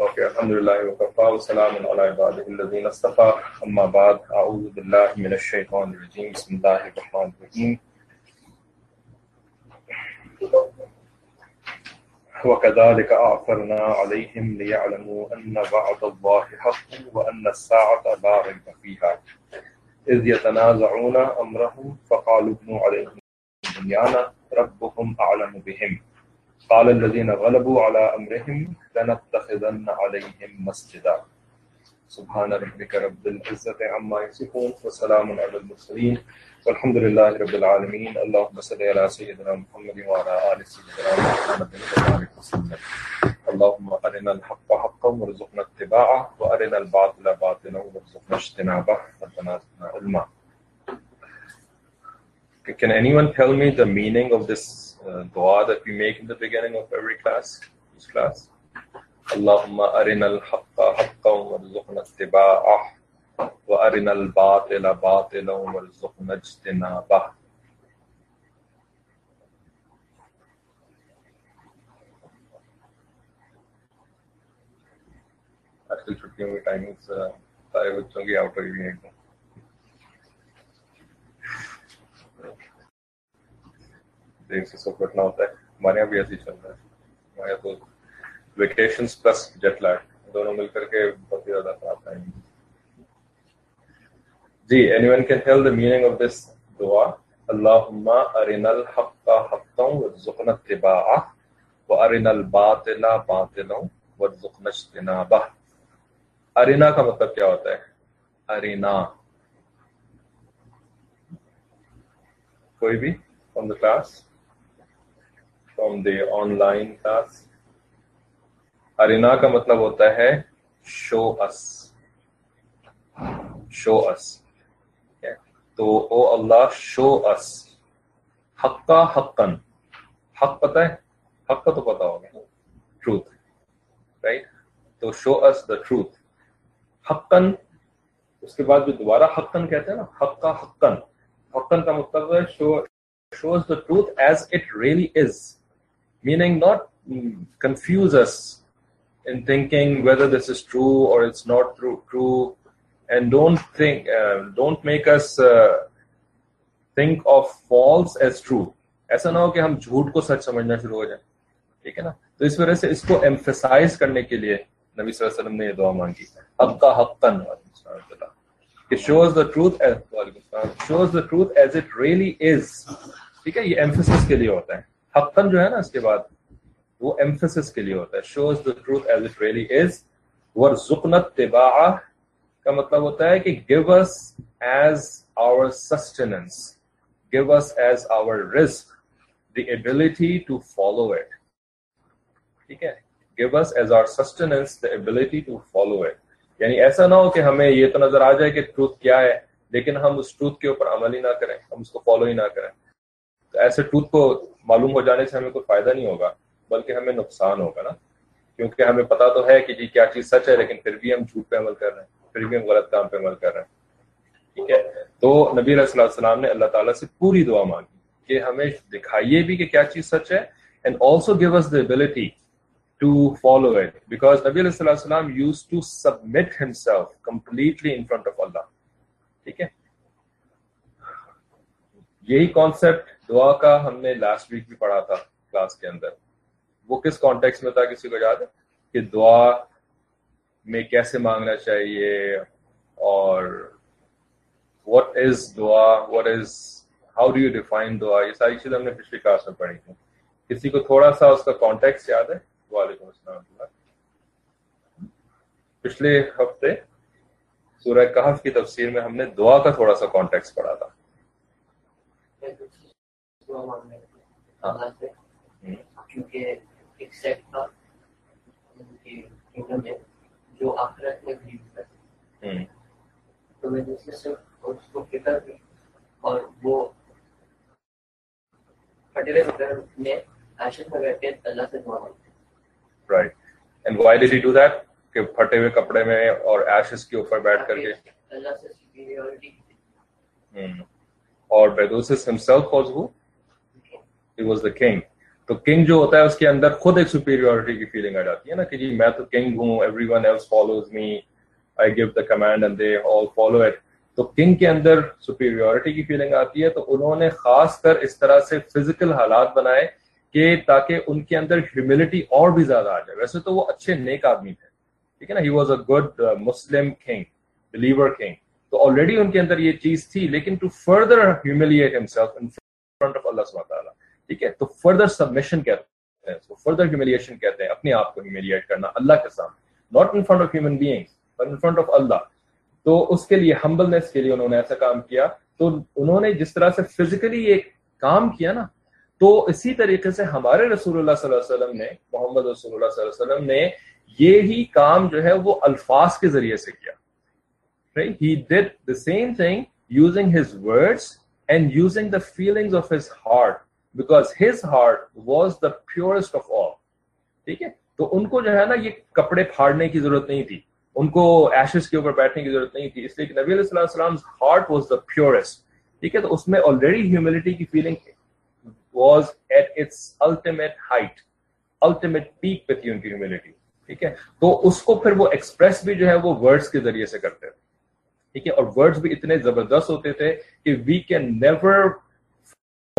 Okay الحمد لله وكفى وسلام على عباده الذين اصطفى اما بعد اعوذ بالله من الشيطان الرجيم بسم الله الرحمن الرحيم وكذلك اعثرنا عليهم ليعلموا ان وعد الله حق وان الساعة لا ريب فيها إذ يتنازعون أمرهم فقالوا ابنوا عليهم بنيانا ربهم أعلم بهم. قال الذين غلبوا على امرهم لنتخذن عليهم مسجدا. سبحان ربك رب العزة عما يصفون وسلام على المرسلين. والحمد لله رب العالمين. اللهم صل على سيدنا محمد وعلى ال سيدنا محمد وبارك وسلم. اللهم ارنا الحق حقا وارزقنا اتباعه وارنا الباطل باطلا وارزقنا اجتنابه. ربنا زدنا علما. Can anyone tell me the meaning of this uh, dua that we make in the beginning of every class, each class. اللهم أرنا الحق حقا وارزقنا اتباعه وأرنا الباطل باطلا وارزقنا اجتنابه Actually, 15 timings, uh, I would say, out of دن سے سب کرنا ہوتا ہے۔ ہمارے یہاں بھی ایسے ہی چل رہا ہے۔ ہمارے تو ویکیشن پلس جیٹ لیگ دونوں مل کر کے بہت ہی زیادہ خراب time G any one can tell the meaning of this دعا۔ اللہ ارنا الحق حقا وارزقنا اتباعہ۔ وارنا الباطل باطلا وارزقنا اجتنابہ۔ ارنا کا مطلب کیا ہوتا ہے؟ ارینا کوئی بھی from the class from the online class Irina کا مطلب ہوتا ہے شو اس شو اس تو او اللہ شو اس حقا حقن حق پتہ ہے حق کا تو پتا ہوگا ٹروتھ رائٹ تو شو اس دا ٹروتھ حقن اس کے بعد جو دوبارہ حقن کہتے ہیں نا حق کا حقن حقن کا مطلب ہے show shows the truth as it really is meaning not confuse us in thinking whether this is true or it's not true, true. And don't think uh, don't make us uh, think of false as true. ایسا نہ ہو کہ ہم جھوٹ کو سچ سمجھنا شروع ہو جائیں۔ ٹھیک ہے نا؟ تو اس وجہ سے اس کو ایمفیسائز کرنے کے لیے نبی صلی اللہ علیہ وسلم نے یہ دعا مانگی۔ حق کا حق تن کہ shows the truth shows the truth as it really is ٹھیک ہے؟ یہ ایمفیسس کے لیے ہوتا ہے۔ حقاً جو ہے نا اس کے بعد وہ ایمفسس کے لیے ہوتا ہے. Shows the truth as it really is ور ورژنت طباع کا مطلب ہوتا ہے کہ give us as our sustenance give us as our risk the ability to follow it ٹھیک ہے؟ Give us as our sustenance the ability to follow it یعنی ایسا نہ ہو کہ ہمیں یہ تو نظر آ جائے کہ ٹروتھ کیا ہے، لیکن ہم اس ٹروتھ کے اوپر عمل ہی نہ کریں، ہم اس کو فالو ہی نہ کریں۔ ایسے ٹوتھ کو معلوم ہو جانے سے ہمیں کوئی فائدہ نہیں ہوگا، بلکہ ہمیں نقصان ہوگا نا۔ کیونکہ ہمیں پتا تو ہے کہ جی کیا چیز سچ ہے، لیکن پھر بھی ہم جھوٹ پہ عمل کر رہے ہیں، پھر بھی ہم غلط کام پہ عمل کر رہے ہیں۔ ٹھیک ہے؟ تو نبی علیہ صلی السلام نے اللہ تعالیٰ سے پوری دعا مانگی کہ ہمیں دکھائیے بھی کہ کیا چیز سچ ہے and also give us the ability to follow it because نبی علیہ صلی السلام used to submit himself completely in front of Allah ٹھیک ہے؟ یہی کانسیپٹ دعا کا ہم نے لاسٹ ویک بھی پڑھا تھا کلاس کے اندر۔ وہ کس کانٹیکس میں تھا کسی کو یاد ہے؟ کہ دعا میں کیسے مانگنا چاہیے اور واٹ از دعا؟ What is how do you define دعا؟ یہ ساری چیزیں ہم نے پچھلی کلاس میں پڑھی تھیں۔ کسی کو تھوڑا سا اس کا کانٹیکس یاد ہے؟ وعلیکم السلام پچھلے ہفتے سورہ کہف کی تفسیر میں ہم نے دعا کا تھوڑا سا کانٹیکس پڑھا تھا۔ جو آخرت میں بھی ہے تو میں نے صرف اس کو فکر کی اور وہ پٹیرے وغیرہ میں آشن میں بیٹھے اللہ سے دعا مانگتے and why did he do that کہ پھٹے ہوئے کپڑے میں اور ایشز کے اوپر بیٹھ کر کے۔ اللہ سے سپیریورٹی اور بیدوسس himself was who he was the king تو کنگ جو ہوتا ہے اس کے اندر خود ایک سپیریورٹی کی فیلنگ آ جاتی ہے نا کہ جی میں تو کنگ ہوں everyone else follows me I give the command and they all follow it تو کنگ کے اندر سپیریورٹی کی فیلنگ آتی ہے تو انہوں نے خاص کر اس طرح سے فزیکل حالات بنائے کہ تاکہ ان کے اندر ہیوملٹی اور بھی زیادہ آ جائے۔ ویسے تو وہ اچھے نیک آدمی تھے، ٹھیک ہے نا؟ He was a good Muslim king believer king تو آلریڈی ان کے اندر یہ چیز تھی، لیکن to further humiliate himself in front of Allah سبحانہ تعالیٰ ٹھیک ہے؟ تو فردر سبمیشن کہتے ہیں فردر ہیوملیشن کہتے ہیں، اپنے آپ کو ہیوملیٹ کرنا اللہ کے سامنے۔ Not in front of human beings but in front of Allah تو اس کے لیے ہمبلنس کے لیے انہوں نے ایسا کام کیا۔ تو انہوں نے جس طرح سے فزیکلی ایک کام کیا نا، تو اسی طریقے سے ہمارے رسول اللہ صلی اللہ علیہ وسلم نے، محمد رسول اللہ صلی اللہ علیہ وسلم نے یہی کام جو ہے وہ الفاظ کے ذریعے سے کیا۔ He did the same thing using his words and using the feeling of his heart because his heart was the purest of all ٹھیک ہے؟ تو ان کو جو ہے نا، یہ کپڑے پھاڑنے کی ضرورت نہیں تھی۔ ان کو ایشز کے اوپر بیٹھنے کی ضرورت نہیں تھی۔ اس لیے کہ نبی علیہ السلام ہارٹ واز دا پیورسٹ ٹھیک ہے؟ تو اس میں آلریڈی ہیوملٹی کی feeling was at its ultimate height ultimate peak پہ تھی ان کی ہیوملٹی ٹھیک ہے؟ تو اس کو پھر وہ ایکسپریس بھی جو ہے وہ ورڈز کے ذریعے سے کرتے۔ تھے ٹھیک ہے؟ اور ورڈز بھی اتنے زبردست ہوتے تھے کہ we can never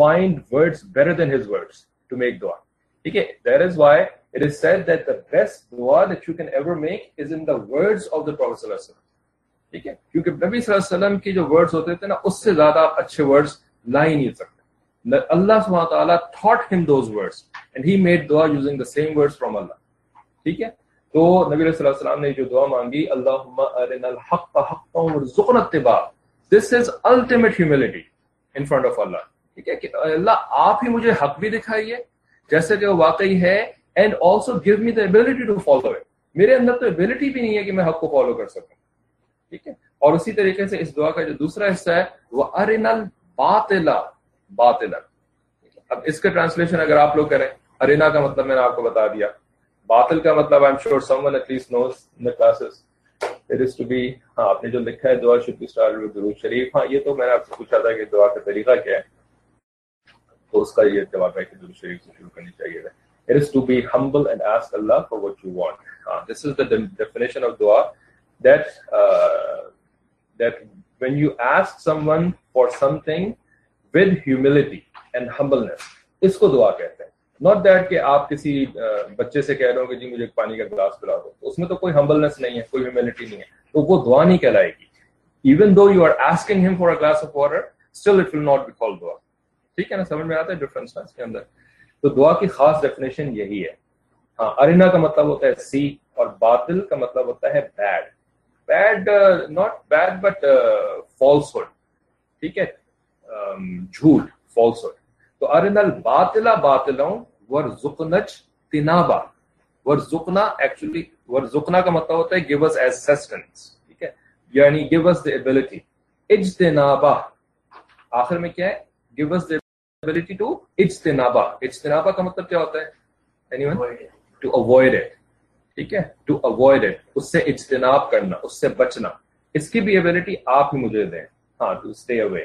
find words better than his words to make دعا ٹھیک ہے that is why it is said that the best دعا that you can ever make is in the words of the prophet صلی اللہ علیہ وسلم ٹھیک ہے کیونکہ نبی صلی اللہ علیہ وسلم کی جو ورڈز ہوتے تھے نا اس سے زیادہ اچھے ورڈز لا ہی نہیں سکتے اللہ سبحانہ تعالیٰ taught him those words and he made dua using the same words from Allah. ٹھیک ہے تو نبی صلی اللہ علیہ وسلم نے ٹھیک ہے کہ اللہ آپ ہی مجھے حق بھی دکھائیے، جیسے کہ وہ واقعی ہے and also give me the ability to follow it میرے اندر تو ابلٹی بھی نہیں ہے کہ میں حق کو فالو کر سکوں۔ ٹھیک ہے؟ اور اسی طریقے سے اس دعا کا جو دوسرا حصہ ہے، وہ ارن الباطلا باطلا۔ اب اس کا ٹرانسلیشن اگر آپ لوگ کریں ارینا کا مطلب میں نے آپ کو بتا دیا۔ باطل کا مطلب I am sure someone at least knows in classes it is to be ہاں آپ نے جو لکھا ہے، دعا شڈ بی درود شریف۔ ہاں یہ تو میں نے آپ سے پوچھا تھا کہ دعا کا طریقہ کیا ہے۔ تو اس کا یہ جواب ہے کہ درود شریف سے شروع کرنی چاہیے تھا It is to be humble and ask Allah for what you want. Uh, this is the de definition of dua that uh, that when you ask someone for something with humility and humbleness, اس کو دعا کہتے ہیں not that کہ آپ کسی بچے سے کہہ رہے ہو کہ جی مجھے پانی کا گلاس پلا دو اس میں تو کوئی ہمبلنس نہیں ہے کوئی ہیوملٹی نہیں ہے۔ تو وہ دعا نہیں کہلائے گی۔ Even though you are asking him for a glass of water still it will not be call دعا ٹھیک ہے نا، سمجھ میں آتا ہے ڈفرنس اس کے اندر۔ تو دعا کی خاص ڈیفینیشن یہی ہے۔ ہاں ارنا کا مطلب ہوتا ہے سی اور باطل کا مطلب ہوتا ہے bad bad not bad but falsehood ٹھیک ہے؟ um, جھوٹ فالس ہوڈ تو ارن الباطلا باطلوں ورزقنچ تنابا ورزقنا ایکچولی ورزقنا کا مطلب ہوتا ہے گیو اس ایز سسٹنس ٹھیک ہے؟ یعنی گیو اس دی ایبلٹی اجتنابا۔ آخر میں کیا ہے؟ Give us the ability to اجتنابا اجتنابا کا مطلب کیا ہوتا ہے؟ ون ٹو اوائڈ اٹ ٹھیک ہے؟ ٹو اوائڈ اٹ اس سے اجتناب کرنا اس سے بچنا۔ اس کی بھی ایبلٹی آپ ہی مجھے دیں۔ ہاں ٹو اسٹے اوے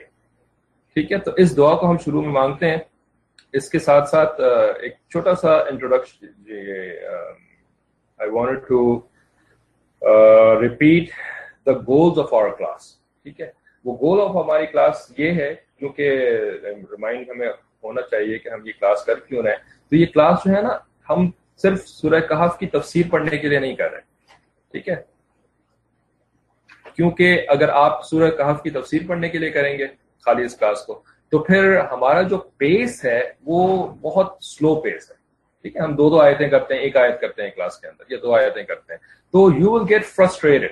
ٹھیک ہے؟ تو اس دعا کو ہم شروع میں مانگتے ہیں۔ اس کے ساتھ ساتھ ایک چھوٹا سا introduction I want to repeat the goals of our class ٹھیک ہے؟ وہ گول آف ہماری کلاس یہ ہے کیونکہ ریمائنڈ ہمیں ہونا چاہیے کہ ہم یہ کلاس کر کیوں رہے تو یہ کلاس جو ہے نا، ہم صرف سورہ کہف کی تفسیر پڑھنے کے لیے نہیں کر رہے۔ ٹھیک ہے؟ کیونکہ اگر آپ سورہ کہف کی تفسیر پڑھنے کے لیے کریں گے خالی اس کلاس کو، تو پھر ہمارا جو پیس ہے، وہ بہت سلو پیس ہے۔ ٹھیک ہے؟ ہم دو دو آیتیں کرتے ہیں، ایک آیت کرتے ہیں کلاس کے اندر، یا دو آیتیں کرتے ہیں۔ تو you will get frustrated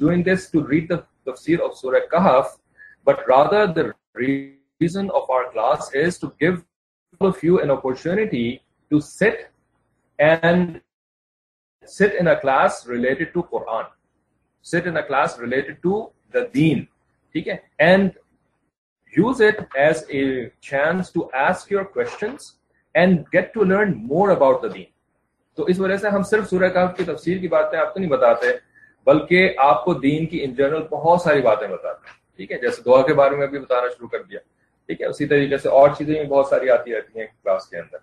doing this to read the tafsir of Surah Kahf, but rather the reason of our class is to give all of you an opportunity to sit and sit in a class related to Quran, sit in a class related to the Deen, okay? and use it as a chance to ask your questions and get to learn more about the deen. تو اس وجہ سے ہم صرف سورہ کہف کی تفسیر کی باتیں آپ کو نہیں بتاتے، بلکہ آپ کو دین کی ان جنرل بہت ساری باتیں بتاتے ہیں۔ ٹھیک ہے؟ جیسے دعا کے بارے میں بھی بتانا شروع کر دیا۔ ٹھیک ہے؟ اسی طریقے سے اور چیزیں بھی بہت ساری آتی رہتی ہیں کلاس کے اندر۔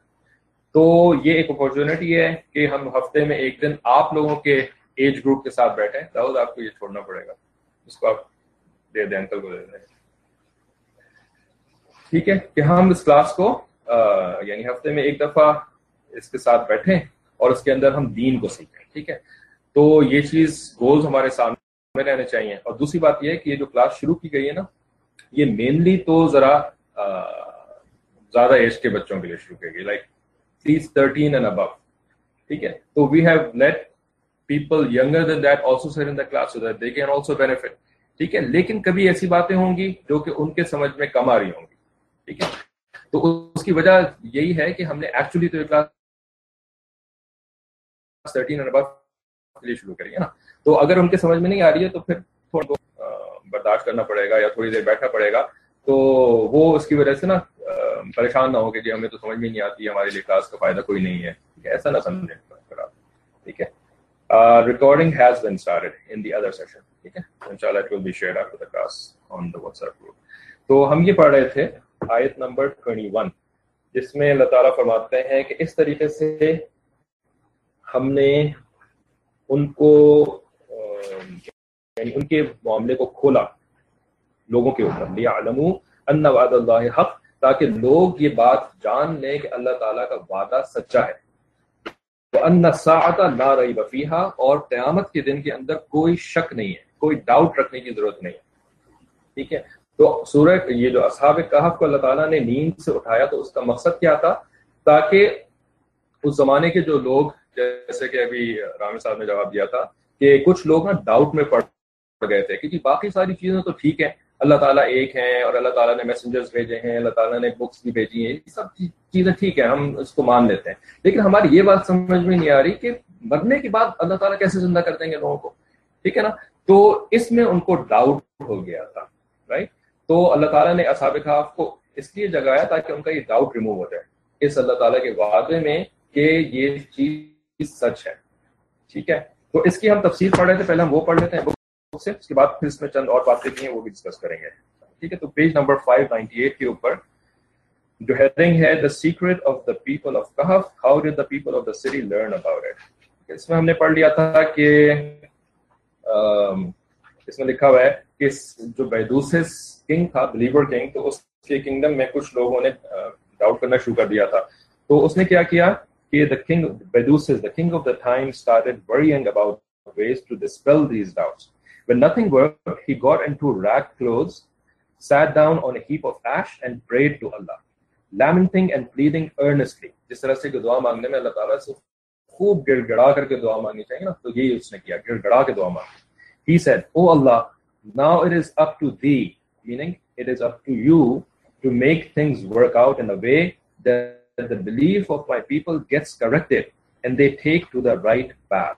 تو یہ ایک اپرچونیٹی ہے کہ ہم ہفتے میں ایک دن آپ لوگوں کے ایج گروپ کے ساتھ بیٹھے داؤد، آپ کو یہ چھوڑنا پڑے گا۔ اس کو آپ دے دیں انکل کو دے دیں۔ ٹھیک ہے؟ کہ ہم اس کلاس کو یعنی ہفتے میں ایک دفعہ اس کے ساتھ بیٹھیں اور اس کے اندر ہم دین کو سیکھیں، ٹھیک ہے؟ تو یہ چیز گولز ہمارے سامنے رہنے چاہیے۔ اور دوسری بات یہ ہے کہ یہ جو کلاس شروع کی گئی ہے نا، یہ مینلی تو ذرا زیادہ ایج کے بچوں کے لیے شروع کی گئی لائک تھرٹین تھرٹین اینڈ ابو ٹھیک ہے؟ تو we have late people یگر than that also sir in class they can also benefit ٹھیک ہے؟ لیکن کبھی ایسی باتیں ہوں گی جو کہ ان کے سمجھ میں کم آ رہی ہوں گی، ٹھیک ہے؟ تو اس کی وجہ یہی ہے کہ ہم نے ایکچولی تو کلاس تھرٹین اینڈ ابو لیے شروع کری ہے نا۔ تو اگر ان کے سمجھ میں نہیں آ رہی ہے تو پھر تھوڑا برداشت کرنا پڑے گا یا تھوڑی دیر بیٹھنا پڑے گا تو وہ اس کی وجہ سے نا پریشان نہ ہو کہ جی ہمیں تو سمجھ میں نہیں آتی، ہمارے لیے کلاس کا فائدہ کوئی نہیں ہے۔ ایسا نہ سمجھیں۔ ٹھیک ہے۔ Recording has been started in the other session ٹھیک ہے۔ ان انشاءاللہ it will be shared after the class on the WhatsApp group تو ہم یہ پڑھ رہے تھے آیت نمبر 21 جس میں اللہ تعالیٰ فرماتے ہیں کہ اس طریقے سے ہم نے ان کو یعنی ان کے معاملے کو کھولا لوگوں کے اوپر۔ لیا علم ان وعد اللہ حق، تاکہ لوگ یہ بات جان لیں کہ اللہ تعالیٰ کا وعدہ سچا ہے۔ ان ساعت لا ریب فیہا اور قیامت کے دن کے اندر کوئی شک نہیں ہے، کوئی ڈاؤٹ رکھنے کی ضرورت نہیں ہے۔ ٹھیک ہے؟ تو سورہ یہ جو اصحاب کہف کو اللہ تعالیٰ نے نیند سے اٹھایا تو اس کا مقصد کیا تھا؟ تاکہ اس زمانے کے جو لوگ، جیسے کہ ابھی رام صاحب نے جواب دیا تھا کہ کچھ لوگ نا ڈاؤٹ میں پڑ گئے تھے، کیونکہ باقی ساری چیزیں تو ٹھیک ہے اللہ تعالیٰ ایک ہیں اور اللہ تعالیٰ نے میسنجرز بھیجے ہیں، اللہ تعالیٰ نے بکس بھی بھیجی ہیں۔ یہ سب چیزیں ٹھیک ہیں، ہم اس کو مان لیتے ہیں۔ لیکن ہماری یہ بات سمجھ میں نہیں آ رہی کہ مرنے کے بعد اللہ تعالیٰ کیسے زندہ کر دیں گے لوگوں کو؟ ٹھیک ہے نا؟ تو اس میں ان کو ڈاؤٹ ہو گیا تھا رائٹ تو اللہ تعالیٰ نے اصحاب خاف کو اس لیے جگایا تاکہ ان کا یہ ڈاؤٹ ریموو ہو جائے۔ اس اللہ تعالیٰ کے وعدے میں کہ یہ چیز سچ ہے۔ ٹھیک ہے؟ تو اس کی ہم تفصیل پڑھ رہے تھے، پہلے ہم وہ پڑھ لیتے ہیں۔ بک سے، اس کے بعد پھر اس میں چند اور باتیں بھی ہیں، وہ بھی ڈسکس کریں گے۔ ٹھیک ہے؟ تو پیج نمبر 598 کے اوپر جو ہیڈنگ ہے، the secret of the people of Kahf how did the people of the city learn about it? اس میں ہم نے پڑھ لیا تھا کہ اس میں لکھا ہوا ہے کہ جو بیدوسس کنگ تھا بلیور کنگ تو اس کے کنگڈم میں کچھ لوگوں نے ڈاؤٹ کرنا شروع کر دیا تھا تو اس نے کیا کیا کہ the king بیدوسس the king of the time started worrying about ways to dispel these doubts When nothing worked, he got into ragged clothes, sat down on a heap of ash and prayed to Allah, lamenting and pleading earnestly. جس طرح سے کہ دعا مانگنے میں اللہ تعالیٰ سے خوب گڑ گڑا کر کے دعا مانگنی چاہیے نا تو یہی اس نے کیا گڑ گڑا کے دعا مانگی He said, Oh Allah, now it is up to thee, meaning it is up to you to make things work out in a way that the belief of my people gets corrected and they take to the right path.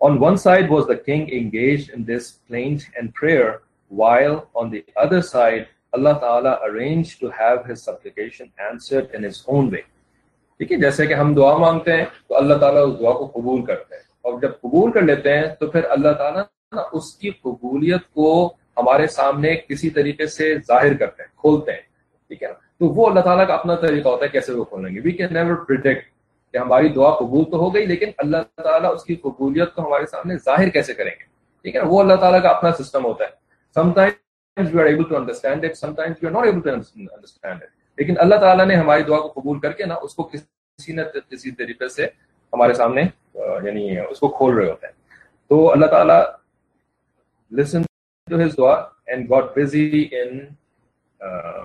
On one side was the king engaged in this plaint and prayer, while on the other side Allah Ta'ala arranged to have his supplication answered in his own way. ٹھیک ہے؟ جیسے کہ ہم دعا مانگتے ہیں تو اللہ تعالیٰ اس دعا کو قبول کرتے ہیں۔ اور جب قبول کر لیتے ہیں تو پھر اللہ تعالیٰ اس کی قبولیت کو ہمارے سامنے کسی طریقے سے ظاہر کرتے ہیں، کھولتے ہیں۔ ٹھیک ہے؟ نا تو وہ اللہ تعالیٰ کا اپنا طریقہ ہوتا ہے کیسے وہ کھولیں گے۔ وی کین نیور پرڈکٹ کہ ہماری دعا قبول تو ہو گئی، لیکن اللہ تعالیٰ اس کی قبولیت کو ہمارے سامنے ظاہر کیسے کریں گے۔ ٹھیک ہے؟ نا وہ اللہ تعالیٰ کا اپنا سسٹم ہوتا ہے۔ Sometimes you are able to understand it sometimes you are not able to understand it لیکن اللہ تعالیٰ نے ہماری دعا کو قبول کر کے نا اس کو کسی نہ کسی طریقے سے ہمارے سامنے یعنی اس کو کھول رہے ہوتے ہیں تو اللہ تعالیٰ listened to his dua and got busy in uh,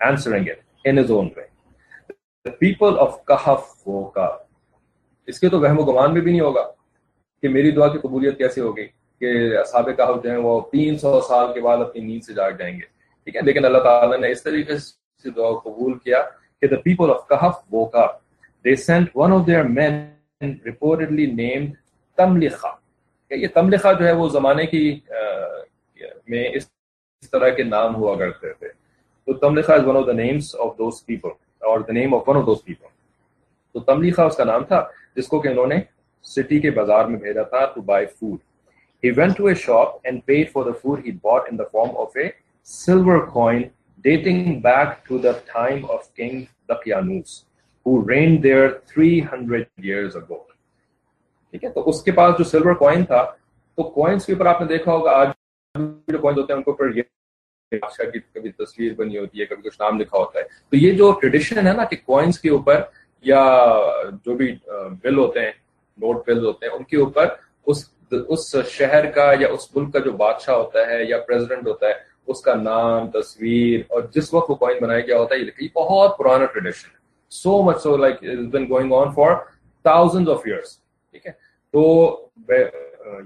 answering it in his own way. The people of Kahaf woke up. اس کے تو وہم و گمان میں بھی نہیں ہوگا کہ میری دعا کی قبولیت کیسے ہوگی کہ اصحاب کہف جو ہیں وہ تین سو سال کے بعد اپنی نیند سے جاگ جائیں گے، ٹھیک ہے؟ لیکن اللہ تعالیٰ نے اس طریقے سے دعا قبول کیا کہ the people of Kahf woke up. They sent one of their men reportedly named Tamlicha کہ یہ تملخہ جو ہے وہ زمانے کی میں اس طرح کے نام ہوا کرتے تھے۔ تو تملیخہ is one of the names of those people or the name of one of those people تو تملیخہ اس کا نام تھا جس کو کہ انہوں نے سٹی کے بازار میں بھیجا تھا to buy food He went to a shop and paid for the food he bought in the form of a silver coin dating back to the time of King Dakyanus, who reigned there 300 years ago. ٹھیک ہے تو اس کے پاس جو silver coin تھا تو coins کے اوپر آپ نے دیکھا ہوگا آج جو کوائنس ہوتے ہیں ان کے اوپر یہ بادشاہ کی کبھی تصویر بنی ہوتی ہے کبھی کچھ نام لکھا ہوتا ہے تو یہ جو ٹریڈیشن ہے نا کہ کوائنس کے اوپر یا جو بھی بل ہوتے ہیں نوٹ بل ہوتے ہیں ان کے اوپر اس شہر کا یا اس ملک کا جو بادشاہ ہوتا ہے یا پریزیڈنٹ ہوتا ہے اس کا نام تصویر اور جس وقت وہ کوائن بنایا گیا ہوتا ہے یہ بہت پرانا ٹریڈیشن ہے so much so like been going on for thousand of years ٹھیک ہے تو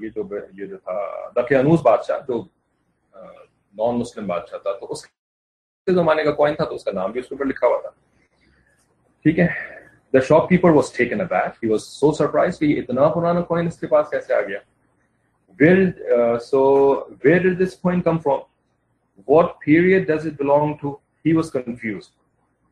یہ جو یہ جو تھا دقیانوس بادشاہ جو نان مسلم بادشاہ تھا تو اس کے زمانے کا کوائن تھا تو اس کا نام بھی اس کے اوپر لکھا ہوا تھا ٹھیک ہے The shopkeeper was taken aback. He was so surprised. He, itna purana coin iske paas kaise aa gaya? Where uh, so where did this coin come from? What period does it belong to? He was confused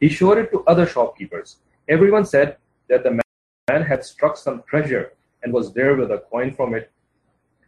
He showed it to other shopkeepers. Everyone said that the man had struck some treasure and was there with a coin from it.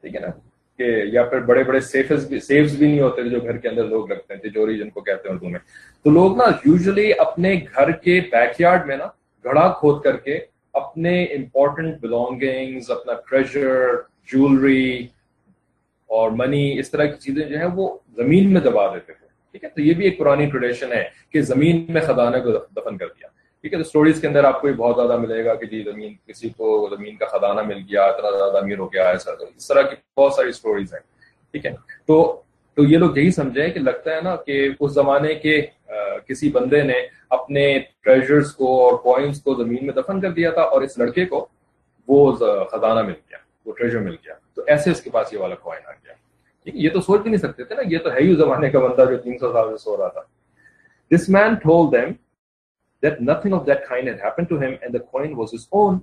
ٹھیک ہے نا؟ کہ یا پھر بڑے بڑے سیفز بھی سیفز بھی نہیں ہوتے جو گھر کے اندر لوگ رکھتے ہیں، تجوری جن کو کہتے ہیں اردو میں۔ تو لوگ نا یوزلی اپنے گھر کے بیک یارڈ میں نا گھڑا کھود کر کے اپنے امپورٹنٹ بلونگنگز اپنا ٹریجر جولری اور منی اس طرح کی چیزیں جو ہیں وہ زمین میں دبا دیتے تھے ٹھیک ہے؟ تو یہ بھی ایک پرانی ٹریڈیشن ہے کہ زمین میں خزانے کو دفن کر دیا۔ ٹھیک ہے تو اسٹوریز کے اندر آپ کو بہت زیادہ ملے گا کہ جی زمین، کسی کو زمین کا خزانہ مل گیا، اتنا زیادہ امیر ہو گیا ایسا تو اس طرح کی بہت ساری اسٹوریز ہیں، ٹھیک ہے؟ تو تو یہ لوگ یہی سمجھیں کہ لگتا ہے نا کہ اس زمانے کے کسی بندے نے اپنے ٹریجرز کو اور کوائنس کو زمین میں دفن کر دیا تھا اور اس لڑکے کو وہ خزانہ مل گیا، وہ ٹریجر مل گیا۔ تو ایسے اس کے پاس یہ والا کوائن آ گیا۔ ٹھیک ہے؟ یہ تو سوچ بھی نہیں سکتے تھے نا، یہ تو ہے ہی زمانے کا بندہ جو تین سو سال سے سو رہا تھا۔ This man told them that nothing of that kind had happened to him and the coin was his own.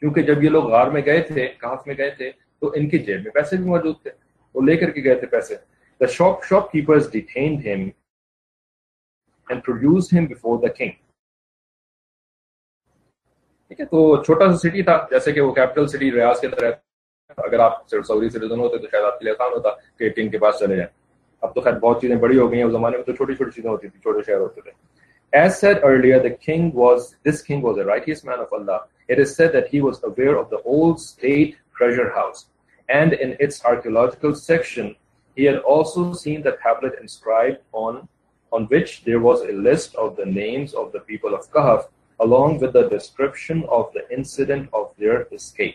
کیونکہ جب یہ لوگ غار میں گئے تھے کہف میں گئے تھے؟ تو ان کی جیب میں پیسے بھی موجود تھے۔ وہ لے کر کے گئے تھے پیسے۔ The shop shopkeepers detained him and produced him before the king. ٹھیک ہے، تو چھوٹا سا سٹی تھا۔ جیسے کہ وہ کیپٹل سٹی ریاض کے اندر اگر آپ سعودی سٹیزن ہوتے تو شاید آپ کے لیے آسان ہوتا کہ کنگ کے پاس چلے جائیں۔ اب تو خیر بہت چیزیں بڑی ہو گئی ہیں۔ اس زمانے میں تو چھوٹی چھوٹی چیزیں ہوتی تھی چھوٹے شہر ہوتے تھے۔ As said earlier, the king was this king was a righteous man of Allah. It is said that he was aware of the old state treasure house, and in its archaeological section, he had also seen the tablet inscribed on on which there was a list of the names of the people of Kahf, along with the description of the incident of their escape.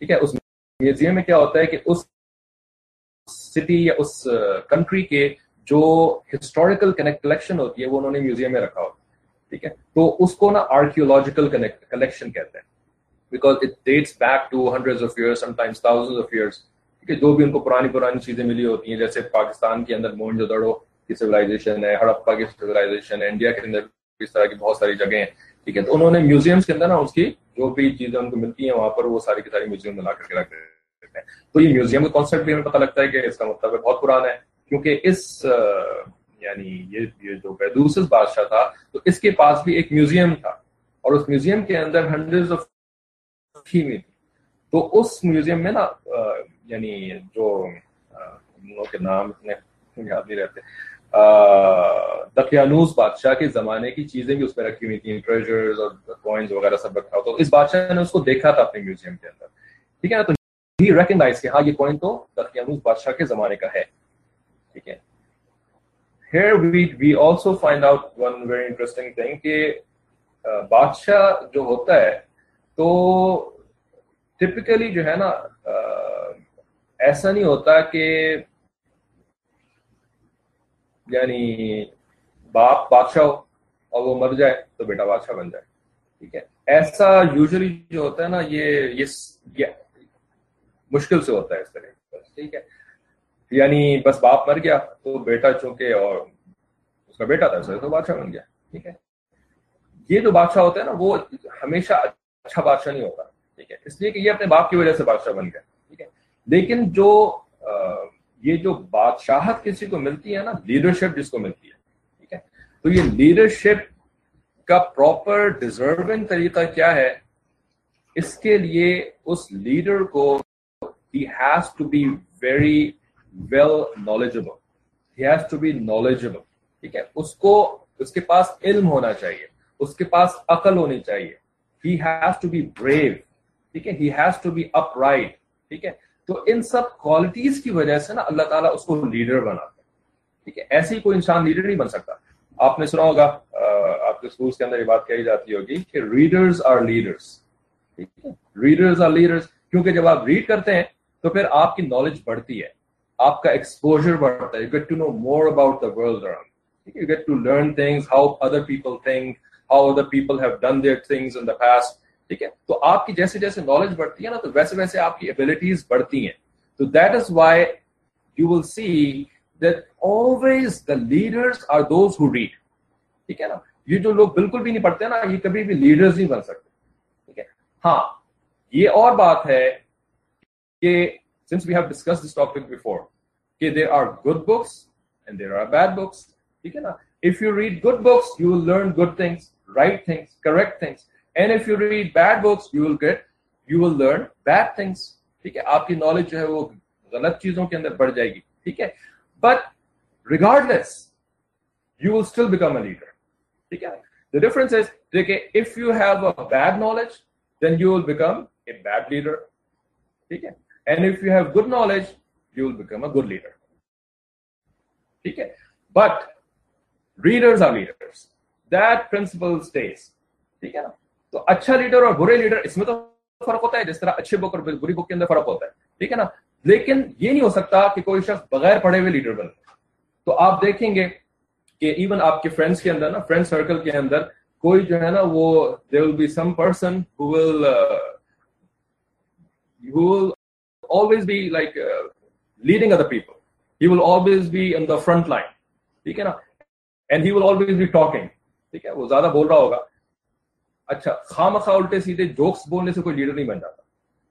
ٹھیک ہے، اس museum میں کیا ہوتا ہے کہ اس city یا اس country کے جو ہسٹوریکل کلیکشن ہوتی ہے، وہ انہوں نے میوزیم میں رکھا ہوتا ہے۔ ٹھیک ہے، تو اس کو نا آرکیولوجیکل کلیکشن کہتے ہیں۔ Because it dates back to hundred of years sometimes thousand of years ٹھیک ہے، جو بھی ان کو پرانی پرانی چیزیں ملی ہوتی ہیں، جیسے پاکستان کے اندر مون جو دڑو کی سویلائزیشن ہے ہڑپا کی سویلائزیشن ہے، انڈیا کے اندر اس طرح کی بہت ساری جگہیں ہیں۔ ٹھیک ہے، تو انہوں نے میوزیمس کے اندر نا اس کی جو بھی چیزیں ان کو ملتی ہیں وہاں پر وہ ساری کی ساری میوزیم میں لا کر کے رکھ دیتے ہیں۔ تو یہ میوزیم کا کانسیپٹ بھی ہمیں پتہ لگتا ہے کہ اس کا مطلب بہت پرانا ہے، کیونکہ اس یعنی یہ جو بیدوسس بادشاہ تھا، تو اس کے پاس بھی ایک میوزیم تھا۔ اور اس میوزیم کے اندر ہنڈریڈ آف تھی تو اس میوزیم میں نا یعنی جو کے نام اتنے یاد نہیں رہتے۔ دقیانوس بادشاہ کے زمانے کی چیزیں بھی اس میں رکھی ہوئی تھیں ٹریجرز اور کوائنز وغیرہ سب رکھا ہو تو اس بادشاہ نے اس کو دیکھا تھا اپنے میوزیم کے اندر۔ ٹھیک ہے نا؟ تو ہی ریکگنائز کہ ہاں یہ کوائن تو دقیانوس بادشاہ کے زمانے کا ہے۔ ٹھیک ہے۔ Here we, we also find out one very interesting thing کہ بادشاہ جو ہوتا ہے تو ٹپکلی جو ہے نا ایسا نہیں ہوتا کہ یعنی باپ بادشاہ ہو اور وہ مر جائے تو بیٹا بادشاہ بن جائے، ٹھیک ہے؟ ایسا یوزلی جو ہوتا ہے نا، یہ یہ مشکل سے ہوتا ہے اس طرح ٹھیک ہے؟ یعنی بس باپ مر گیا تو بیٹا چونکہ اور اس کا بیٹا تھا تو بادشاہ بن گیا، ٹھیک ہے؟ یہ جو بادشاہ ہوتا ہے نا، وہ ہمیشہ اچھا بادشاہ نہیں ہوتا، ٹھیک ہے؟ اس لیے کہ یہ اپنے باپ کی وجہ سے بادشاہ بن گیا، ٹھیک ہے؟ لیکن جو یہ جو بادشاہت کسی کو ملتی ہے نا لیڈرشپ جس کو ملتی ہے، ٹھیک ہے؟ تو یہ لیڈرشپ کا پراپر ڈیزرونگ طریقہ کیا ہے؟ اس کے لیے اس لیڈر کو he has to be very well knowledgeable he has to be knowledgeable ٹھیک ہے؟ اس کو، اس کے پاس علم ہونا چاہیے، اس کے پاس عقل ہونی چاہیے he has to be brave ٹھیک ہے؟ He has to be upright ٹھیک ہے؟ تو ان سب کوالٹیز کی وجہ سے نا اللہ تعالیٰ اس کو لیڈر بناتا ہے۔ ٹھیک ہے؟ ایسی کوئی انسان لیڈر نہیں بن سکتا۔ آپ نے سنا ہوگا آپ کے اسکول کے اندر یہ بات کہی جاتی ہوگی کہ ریڈرز آر لیڈرس ٹھیک ہے؟ ریڈرز آر لیڈرس کیونکہ جب آپ ریڈ کرتے ہیں تو پھر آپ کی نالج بڑھتی ہے۔ آپ کا ایکسپوجر بڑھتا ہے۔ You get to know more about the world around you get to learn things how other people think how other people have done their things in the past ٹھیک ہے؟ تو آپ کی جیسے جیسے نالج بڑھتی ہے نا، تو ویسے ویسے آپ کی ایبلٹیز بڑھتی ہیں۔ تو that is why you will see that always the leaders are those who read ٹھیک ہے نا؟ یہ جو لوگ بالکل بھی نہیں پڑھتے نا، یہ کبھی بھی لیڈرز نہیں بن سکتے۔ ٹھیک ہے؟ ہاں یہ اور بات ہے کہ since we have discussed this topic before okay there are good books and there are bad books if you read good books you will learn good things right things correct things and if you read bad books you will get you will learn bad things. ٹھیک ہے آپ کی knowledge جو ہے وہ غلط چیزوں کے اندر بڑھ جائے گی ٹھیک ہے but regardless you will still become a leader ٹھیک ہے دا ڈفرنس از دیکھیں if you have a bad knowledge then you will become a bad leader ٹھیک ہے and if you have good knowledge you will become a good leader ٹھیک ہے but readers are leaders that principle stays ٹھیک ہے نا تو اچھا leader اور برے لیڈر اس میں تو فرق ہوتا ہے جس طرح اچھے بک اور بری بک کے اندر فرق ہوتا ہے ٹھیک ہے نا لیکن یہ نہیں ہو سکتا کہ کوئی شخص بغیر پڑھے ہوئے لیڈر بنے تو آپ دیکھیں گے کہ ایون آپ کے فرینڈس کے اندر نا فرینڈ سرکل کے اندر کوئی جو ہے نا وہ they will be some person will will always be like uh, leading other people. He will always be in the front line. ٹھیک ہے نا and he will always be talking ٹھیک ہے وہ زیادہ بول رہا ہوگا اچھا خام خواہ الٹے سیدھے جوکس بولنے سے کوئی لیڈر نہیں بن جاتا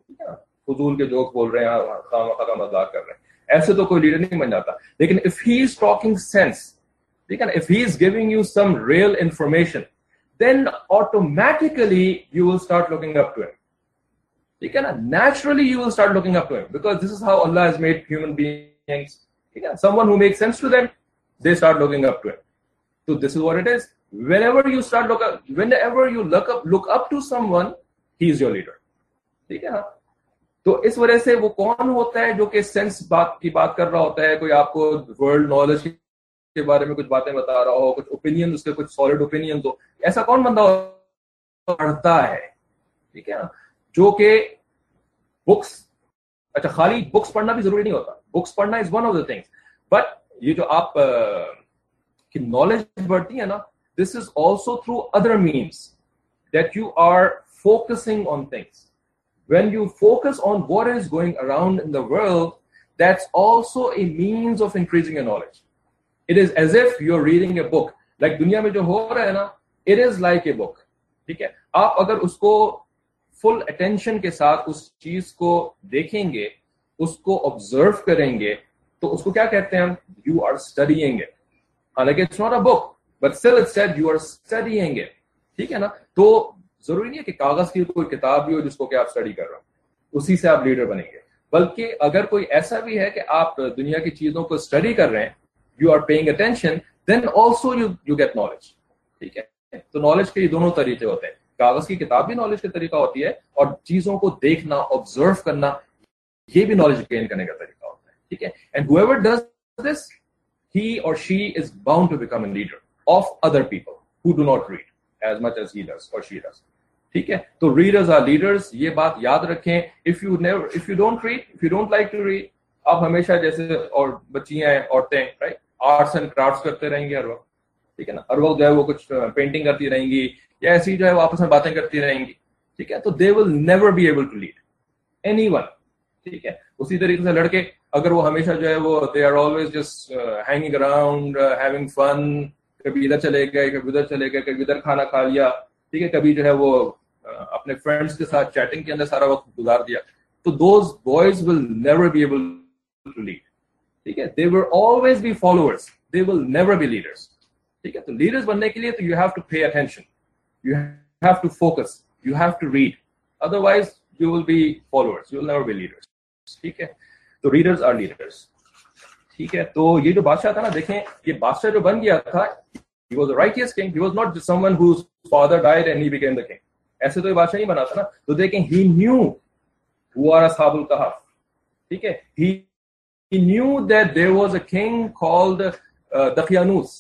ٹھیک ہے نا فضول کے جوکس بول رہے ہیں خام خواہ کا مذاق کر رہے ہیں ایسے تو کوئی لیڈر نہیں بن جاتا لیکن if he is talking sense ٹھیک ہے نا if he is giving you some real information then automatically you will start looking up to ٹھیک ہے نا naturally you will start looking up to because this is how Allah has made human beings ٹھیک ہے someone who make sense to them they start looking up to تو this is what it is whenever you start look whenever you look up look up to someone he is your leader ٹھیک ہے نا تو اس وجہ سے وہ کون ہوتا ہے جو کہ سینس بات کی بات کر رہا ہوتا ہے کوئی آپ کو ورلڈ نالج کے بارے میں کچھ باتیں بتا رہا ہو کچھ اوپین اس کے کچھ سالڈ اوپین ہو ایسا کون بندہ پڑھتا ہے ٹھیک ہے نا جو کہ بکس اچھا خالی بکس پڑھنا بھی ضروری نہیں ہوتا بکس پڑھنا is one of the things but یہ جو آپ کی نالج بڑھتی ہے نا this is also through other means that you are focusing on things when you focus on what is going around in the world that's also a means of increasing a knowledge it is as if you are reading a book like دنیا میں جو ہو رہا ہے نا it is like a بک ٹھیک ہے آپ اگر اس کو فل اٹینشن کے ساتھ اس چیز کو دیکھیں گے اس کو آبزرو کریں گے تو اس کو کیا کہتے ہیں ہم you are studying but still it set you are studying it ٹھیک ہے نا؟ تو ضروری نہیں ہے کہ کاغذ کی کوئی کتاب بھی ہو جس کو کہ آپ اسٹڈی کر رہے ہو اسی سے آپ لیڈر بنیں گے۔ بلکہ اگر کوئی ایسا بھی ہے کہ آپ دنیا کی چیزوں کو اسٹڈی کر رہے ہیں you are paying attention then also you you get knowledge ٹھیک ہے؟ تو نالج کے یہ دونوں طریقے ہوتے ہیں۔ کاغذ کی کتاب بھی نالج کا طریقہ ہوتی ہے اور چیزوں کو دیکھنا آبزرو کرنا، یہ بھی نالج گین کرنے کا طریقہ ٹھیک ہے؟ And ہوور does this he or she is bound to become a leader of other people who do not read as much as he does or she does ٹھیک ہے؟ تو ریڈرز آر لیڈرز یہ بات یاد رکھیں if you never if you don't read if you don't like to read آپ ہمیشہ جیسے اور بچیاں ہیں، عورتیں رائٹ آرٹس اینڈ کرافٹس کرتے رہیں گے ہر وقت، ٹھیک ہے نا؟ ہر وقت جو ہے وہ کچھ پینٹنگ کرتی رہیں گی، یا ایسی جو ہے وہ آپس میں باتیں کرتی رہیں گی، ٹھیک ہے؟ تو they will never be able to lead anyone ٹھیک ہے؟ اسی طریقے سے لڑکے، اگر وہ ہمیشہ جو ہے وہ they are always just hanging around having fun کبھی ادھر چلے گئے، کبھی ادھر چلے گئے، کبھی ادھر کھانا کھا لیا، ٹھیک ہے، کبھی جو ہے وہ اپنے فرینڈس کے ساتھ چیٹنگ کے اندر سارا وقت گزار دیا۔ تو those boys will never be able to lead ٹھیک ہے؟ They will always be followers they will never be leaders ٹھیک ہے؟ تو لیڈرس بننے کے لیے تو you have to pay attention you have to focus you have to read otherwise you will be followers you will never be leaders ٹھیک ہے؟ تو ریڈرز آر لیڈرس ٹھیک ہے تو یہ جو بادشاہ تھا نا دیکھیں یہ بادشاہ جو بن گیا تھا he was the righteous king he was not just someone whose father died and he became the king ایسے تو یہ بادشاہ نہیں بنا تھا نا تو دیکھیں he knew who are اصحاب القحف ٹھیک ہے he, he knew that there was a king called uh, Daqianus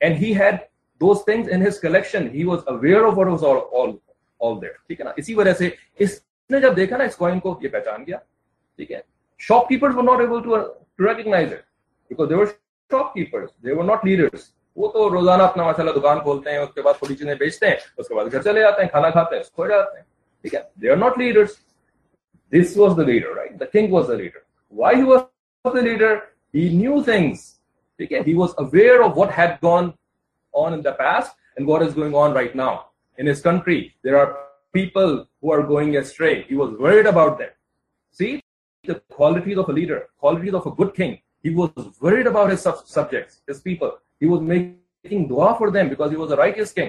and he had those things in his collection he was aware of what was all, all, all there ٹھیک ہے نا اسی وجہ سے اس نے جب دیکھا نا اس کوئن کو یہ پہچان گیا ٹھیک ہے shopkeepers were not able to, uh, to recognize it because they were shop keepers they were not leaders. وہ تو روزانہ اپنا ماشاء اللہ دکان کھولتے ہیں اس کے بعد تھوڑی چیزیں بیچتے ہیں اس کے بعد گھر چلے جاتے ہیں کھانا کھاتے ہیں کھو جاتے ہیں ٹھیک ہے they are not leaders this was the leader right the king was the leader why he was the leader he knew things ٹھیک ہے he was aware of what had gone on in the past and what is going on right now in his country there are people who are going astray he was worried about that see the qualities of a leader, qualities of a good king. He was worried about his sub- subjects, his people. He was making dua for them because he was a righteous king.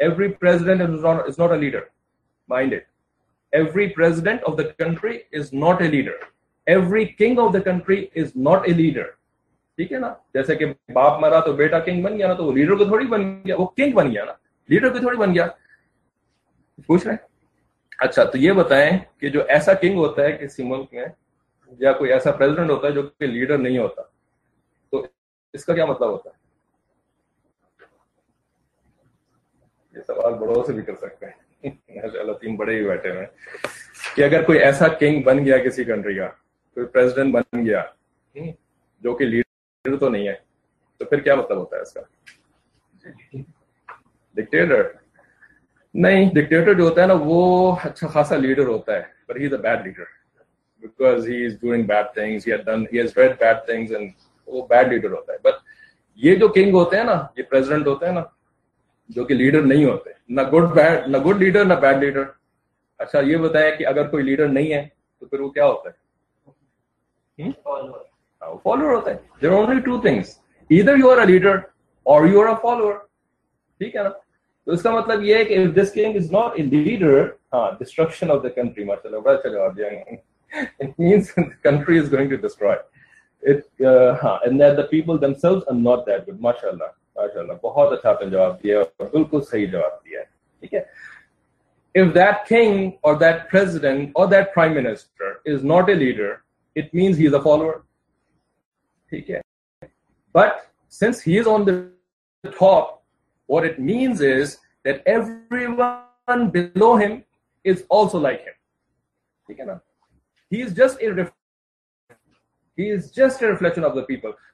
Every president is not, is not a leader. Mind it. Every president of the country is not a leader. Every king of the country is not a leader. ٹھیک ہے نا؟ جیسے کہ باپ مرا تو بیٹا king بن گیا نا، تو وہ لیڈر کو تھوڑی بن گیا، وہ کنگ بن گیا نا۔ لیڈر بھی تھوڑی بن گیا۔ پوچھ رہے اچھا تو یہ بتائیں کہ جو ایسا کنگ ہوتا ہے کسی ملک میں، یا کوئی ایسا پریزیڈنٹ ہوتا ہے جو کہ لیڈر نہیں ہوتا۔ تو اس کا کیا مطلب ہوتا ہے؟ یہ سوال بڑوں سے بھی کر سکتے ہیں۔ تین بڑے ہی بیٹھے ہوئے کہ اگر کوئی ایسا کنگ بن گیا کسی کنٹری کا، کوئی پریزیڈنٹ بن گیا جو کہ لیڈر ڈکٹیٹر تو نہیں ہے۔ تو پھر کیا مطلب ہوتا ہے اس کا؟ ڈکٹیٹر نہیں ڈکٹیٹر جو ہوتا ہے نا، وہ اچھا خاصا لیڈر ہوتا ہے پر he is a bad leader because he is doing bad things he done he has read bad things and وہ بیڈ لیڈر ہوتا ہے۔ بٹ یہ جو کنگ ہوتے ہیں نا، یہ پریزیڈنٹ ہوتے ہیں نا، جو کہ لیڈر نہیں ہوتے۔ نہ گڈ بیڈ نہ گڈ لیڈر نہ بیڈ لیڈر اچھا یہ بتایا کہ اگر کوئی لیڈر نہیں ہے، تو پھر وہ کیا ہوتا ہے؟ hmm؟ فالوور ہوتا ہے دیر اونلی ٹو تھنگس ادھر یو آر اے لیڈر اور یو آر اے فالوور ٹھیک ہے نا تو اس کا مطلب یہ ہے کہ if this king is not a leader ہاں destruction of the country ماشاءاللہ بڑا اچھا جواب دیا it means the country is going to destroy it uh, ہاں and that the people themselves are not that good ماشاءاللہ ماشاءاللہ بہت اچھا آپ نے جواب دیا اور بالکل صحیح جواب دیا ہے ٹھیک ہے if that king or that president or that prime minister is not a leader it means he is a follower But since he is on the top, what it means is that everyone below him is also like him. He is just a he is just a reflection of the people.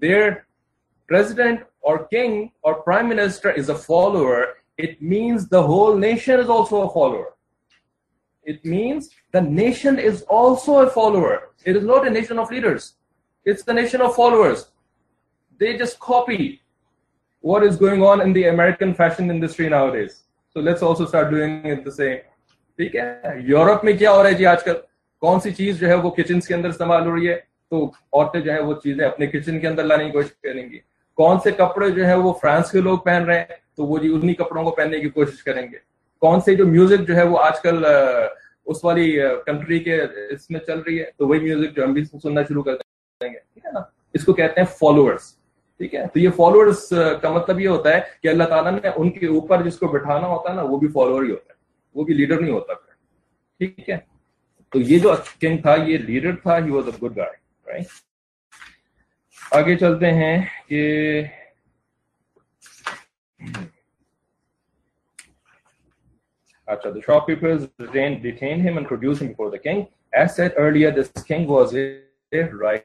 their president or king or prime minister is a follower, it means the whole nation is also a follower. It means the nation is also a follower. It is not a nation of leaders. It's the nation of followers. They just copy what is going on in the American fashion industry nowadays. So let's also start doing it the same. ٹھیک ہے Europe میں کیا ہو رہا ہے جی آج کل کون سی چیز جو ہے وہ کچن کے اندر استعمال ہو رہی ہے تو عورتیں جو ہے وہ چیزیں اپنے کچن کے اندر لانے کی کوشش کریں گی کون سے کپڑے جو ہے وہ فرانس کے لوگ پہن رہے ہیں تو وہ جی انہی کپڑوں کو پہننے کی کوشش کریں گے کون سے جو میوزک جو ہے وہ آج کل اس والی کنٹری کے اس میں چل رہی ہے، تو وہی میوزک جو ہم بھی سننا شروع کر دیں گے، ٹھیک ہے نا؟ اس کو کہتے ہیں فالوورس ٹھیک ہے؟ تو یہ فالوورس کا مطلب یہ ہوتا ہے کہ اللہ تعالیٰ نے ان کے اوپر جس کو بٹھانا ہوتا ہے نا، وہ بھی فالوور ہی ہوتا ہے، وہ بھی لیڈر نہیں ہوتا پھر، ٹھیک ہے؟ تو یہ جو کنگ تھا، یہ لیڈر تھا he was a good guy right آگے چلتے ہیں کہ After the shopkeepers detained, detained him and produced him before the king. As said earlier, this king was here right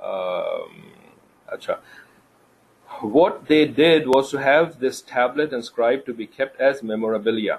um, what they did was to have this tablet inscribed to be kept as memorabilia.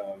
um,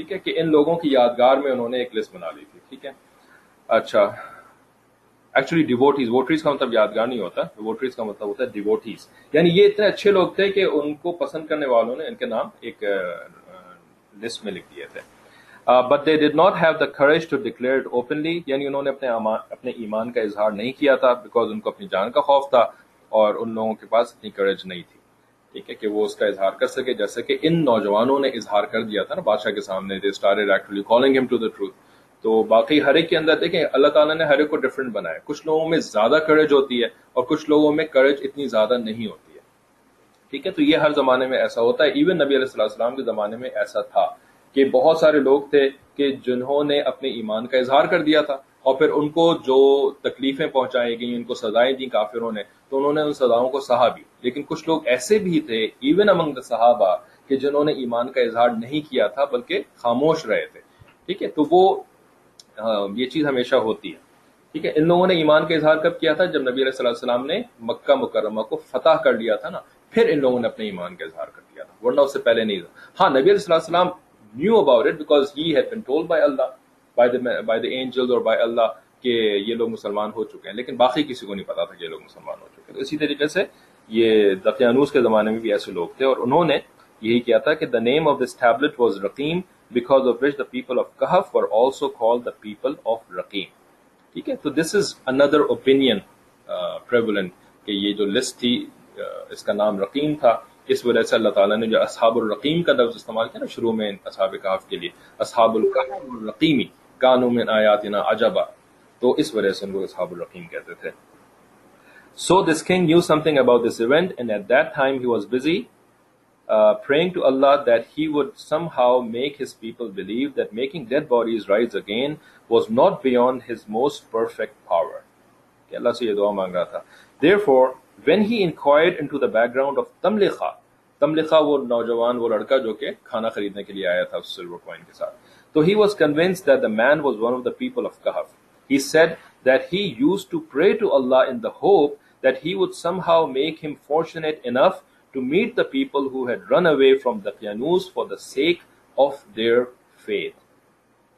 ٹھیک ہے کہ ان لوگوں کی یادگار میں انہوں نے ایک لسٹ بنا لی تھی، ٹھیک ہے؟ اچھا ایکچولی ڈیووٹیز ووٹریز کا مطلب یادگار نہیں ہوتا ووٹریز کا مطلب ہوتا ہے ڈیووٹیز یعنی یہ اتنے اچھے لوگ تھے کہ ان کو پسند کرنے والوں نے ان کے نام ایک لسٹ میں لکھ دیے تھے۔ But they did not have the courage to declare openly یعنی انہوں نے اپنے اپنے ایمان کا اظہار نہیں کیا تھا بیکاز ان کو اپنی جان کا خوف تھا، اور ان لوگوں کے پاس اتنی کریج نہیں تھی۔ ٹھیک ہے، کہ وہ اس کا اظہار کر سکے۔ جیسے کہ ان نوجوانوں نے اظہار کر دیا تھا نا، بادشاہ کے سامنے they started actually calling him to the truth تو باقی ہر ایک کے اندر دیکھیں، اللہ تعالیٰ نے ہر ایک کو ڈفرینٹ بنایا۔ کچھ لوگوں میں زیادہ کریج ہوتی ہے اور کچھ لوگوں میں کریج اتنی زیادہ نہیں ہوتی ہے۔ ٹھیک ہے، تو یہ ہر زمانے میں ایسا ہوتا ہے۔ ایون نبی علیہ السلام کے زمانے میں ایسا تھا کہ بہت سارے لوگ تھے کہ جنہوں نے اپنے ایمان کا اظہار کر دیا تھا۔ اور پھر ان کو جو تکلیفیں پہنچائی گئیں، ان کو سزائیں دیں کافروں نے، تو انہوں نے ان سزاؤں کو سہا بھی۔ لیکن کچھ لوگ ایسے بھی تھے ایون امنگ دا صحابہ کہ جنہوں نے ایمان کا اظہار نہیں کیا تھا، بلکہ خاموش رہے تھے۔ ٹھیک ہے؟ تو وہ یہ چیز ہمیشہ ہوتی ہے۔ ٹھیک ہے؟ ان لوگوں نے ایمان کا اظہار کب کیا تھا؟ جب نبی علیہ صلی السلام نے مکہ مکرمہ کو فتح کر لیا تھا نا، پھر ان لوگوں نے اپنے ایمان کا اظہار کر دیا تھا۔ ورنہ اس سے پہلے نہیں تھا۔ ہاں نبی علیہ السلام knew about it because he had been told by Allah by the angel اور بائی اللہ کہ یہ لوگ مسلمان ہو چکے ہیں۔ لیکن باقی کسی کو نہیں پتا تھا کہ یہ لوگ مسلمان ہو چکے تو اسی طریقے سے یہ دقیانوس کے زمانے میں بھی ایسے لوگ تھے اور انہوں نے یہی کیا تھا کہ the name of this tablet was Raqim because of which the people of Kahf were also call the people of Raqim ٹھیک ہے؟ تو this is another open prevalent کہ یہ جو لسٹ تھی اس کا نام رقیم تھا۔ اس وجہ سے اللہ تعالیٰ نے جو اصحاب الرقیم کا لفظ استعمال کیا نا، شروع میں اصحاب کہف کے لیے، اصحاب الرقیمی کانوں میں آیاتنا عجبا۔ تو اس وجہ سے ان کو اصحاب الرقیم کہتے تھے۔ So this king knew something about this event and at that time he was busy praying to Allah that he would somehow make his people believe that making dead bodies rise again was not beyond his most perfect power. کہ اللہ سے یہ دعا مانگ رہا تھا۔ Therefore when he inquired into the background of تملخہ تملخہ وہ نوجوان وہ لڑکا جو کہ کھانا خریدنے کے لیے آیا تھا اس سلور کوائن کے ساتھ۔ Though he was convinced that the man was one of the people of Kahf, he said that he used to pray to Allah in the hope that he would somehow make him fortunate enough to meet the people who had run away from the Daqyanus for the sake of their faith.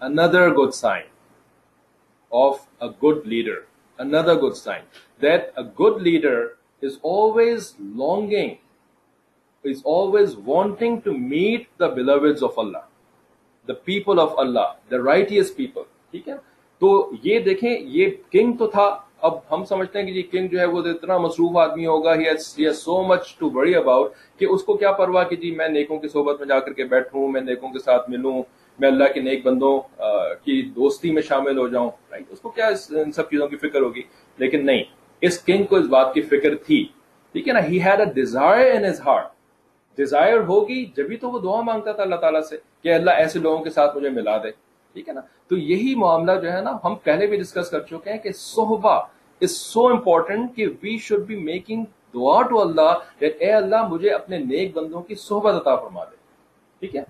another good sign. Another good sign of another good sign. That a good leader is always longing, is always wanting to meet the beloveds of Allah, the people of Allah, the righteous people. ٹھیک ہے؟ تو یہ دیکھیں یہ king تو تھا۔ اب ہم سمجھتے ہیں کہ یہ کنگ جو ہے وہ اتنا مصروف آدمی ہوگا ہی سو مچ ٹو وری اباؤٹ کہ اس کو کیا پرواہ کہ جی میں نیکوں کی صحبت میں جا کر کے بیٹھوں میں نیکوں کے ساتھ ملوں۔ میں اللہ کے نیک بندوں کی دوستی میں شامل ہو جاؤں رائٹ اس کو کیا ان سب چیزوں کی فکر ہوگی؟ لیکن نہیں، اس کنگ کو اس بات کی فکر تھی۔ ٹھیک ہے نا؟ He had a desire in his heart desire ہوگی جبھی تو وہ دعا مانگتا تھا اللہ تعالیٰ سے کہ اللہ ایسے لوگوں کے ساتھ مجھے ملا دے۔ ٹھیک ہے نا؟ تو یہی معاملہ جو ہے نا، ہم پہلے بھی ڈسکس کر چکے ہیں کہ صحبہ از سو امپورٹنٹ کہ we should be making dua to Allah اے اللہ مجھے اپنے نیک بندوں کی صحبت عطا فرما دے۔ ٹھیک ہے؟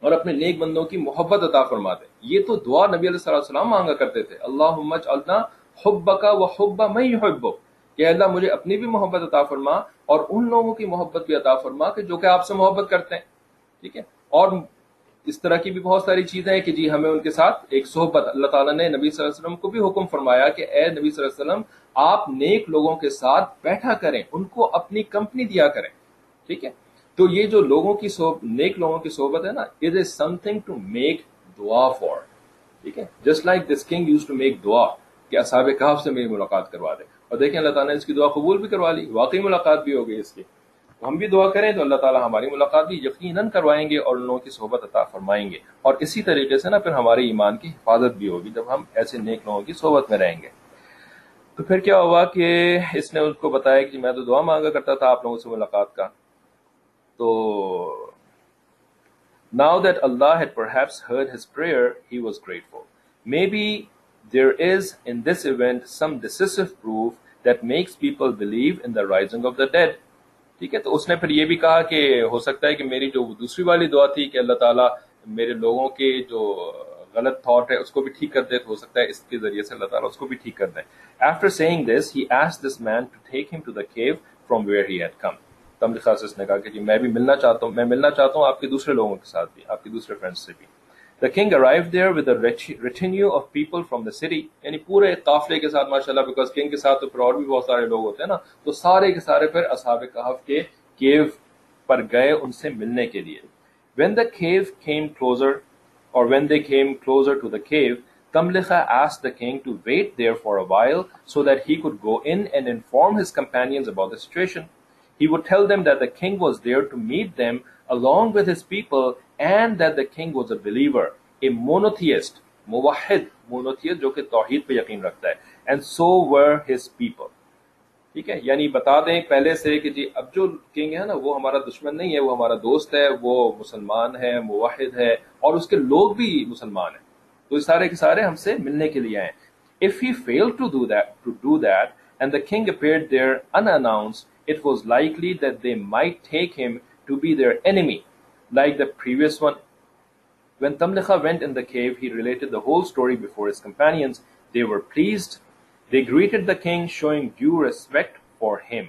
اور اپنے نیک بندوں کی محبت عطا فرما دے۔ یہ تو دعا نبی علیہ السلام مانگا کرتے تھے۔ اللہ حب کا و حبا میں کہ اللہ مجھے اپنی بھی محبت عطا فرما اور ان لوگوں کی محبت بھی عطا فرما کہ جو کہ آپ سے محبت کرتے ہیں۔ ٹھیک ہے؟ اور اس طرح کی بھی بہت ساری چیزیں ہیں کہ جی ہمیں ان کے ساتھ ایک صحبت۔ اللہ تعالیٰ نے نبی صلی اللہ علیہ وسلم کو بھی حکم فرمایا کہ اے نبی صلی اللہ علیہ وسلم، آپ نیک لوگوں کے ساتھ بیٹھا کریں، ان کو اپنی کمپنی دیا کریں۔ ٹھیک ہے؟ تو یہ جو لوگوں کی نیک لوگوں کی صحبت ہے نا it is something to make dua for ٹھیک ہے؟ Just like this king use to make dua کہ اصحاب کہاف سے میری ملاقات کروا دے۔ اور دیکھیں اللہ تعالیٰ نے اس کی دعا قبول بھی کروا لی، واقعی ملاقات بھی ہو گئی اس کی۔ ہم بھی دعا کریں تو اللہ تعالیٰ ہماری ملاقات بھی یقیناً کروائیں گے اور ان لوگوں کی صحبت عطا فرمائیں گے۔ اور اسی طریقے سے نا پھر ہمارے ایمان کی حفاظت بھی ہوگی جب ہم ایسے نیک لوگوں کی صحبت میں رہیں گے۔ تو پھر کیا ہوا کہ اس نے اس کو بتایا کہ جی میں تو دعا مانگا کرتا تھا آپ لوگوں سے ملاقات کا۔ تو now that Allah had per has grateful maybe there is in this event some decisive proof that makes people believe in the rising of the dead. ٹھیک ہے تو اس نے پھر یہ بھی کہا کہ ہو سکتا ہے کہ میری جو دوسری والی دعا تھی کہ اللہ تعالیٰ میرے لوگوں کے جو غلط تھاٹ ہے اس کو بھی ٹھیک کر دے تو ہو سکتا ہے اس کے ذریعے سے اللہ تعالیٰ اس کو بھی ٹھیک کر دے after seeing this he S this man to take him to the cave from where he نے کہا کہ جی میں بھی ملنا چاہتا ہوں، میں ملنا چاہتا ہوں آپ کے دوسرے لوگوں کے ساتھ بھی، آپ کے دوسرے فرینڈس سے بھی the king arrive there with retinue of people from the city یعنی پورے قافلے کے ساتھ ماشاء اللہ بیکاز کنگ کے ساتھ تو پھر اور بھی بہت سارے لوگ ہوتے ہیں نا، تو سارے کے سارے پھر اصحاب کہف کے کیو پر گئے ان سے ملنے کے لیے when the cave came closer اور when they came closer to the cave Tamlicha asked the king to wait there for a while so that he could go in and inform his companions about the situation. He would tell them that the king was there to meet them along with his people and that the king was a believer, a monotheist, موحد monotheist جو کہ توحید پہ یقین رکھتا ہے and so were his people. ٹھیک ہے یعنی بتا دیں پہلے سے کہ جی اب جو کنگ ہے نا وہ ہمارا دشمن نہیں ہے وہ ہمارا دوست ہے وہ مسلمان ہے موحد ہے اور اس کے لوگ بھی مسلمان ہیں تو یہ سارے کے سارے ہم سے ملنے کے لیے آئے if he fail to do that to do that and the king appear it was likely that they might take him to be their enemy, like the previous one. When Tamlikha went in the cave, he related the whole story before his companions. They were pleased. They greeted the king, showing due respect for him.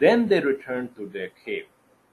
then they return to their cave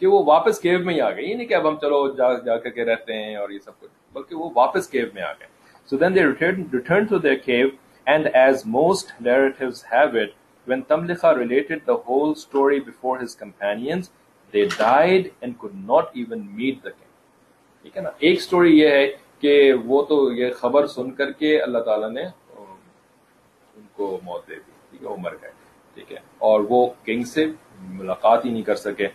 کہ وہ واپس کیو میں ہی آ گئے۔ یہ نہیں کہ اب ہم چلو جا جا کر کے رہتے ہیں اور یہ سب کچھ بلکہ وہ واپس کیو میں آ گئے۔ So then they return to their cave and as most narratives have it when Tamlicha related the whole story before his companions, they died and could not even meet the king. ٹھیک ہے نا؟ ایک story یہ ہے کہ وہ تو یہ خبر سن کر کے اللہ تعالیٰ نے ان کو موت دے دی۔ ٹھیک ہے وہ مر گئے۔ ٹھیک ہے اور وہ کنگ سے ملاقات ہی نہیں کر سکے۔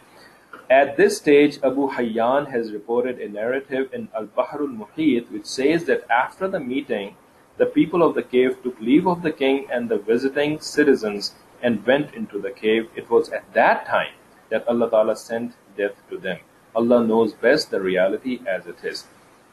At this stage Abu Hayyan has reported a narrative in Al-Bahr al-Muhit which says that after the meeting, the people of the cave took leave of the king and the visiting citizens and went into the cave. It was at that time that Allah Ta'ala sent death to them. Allah knows best the reality as it is.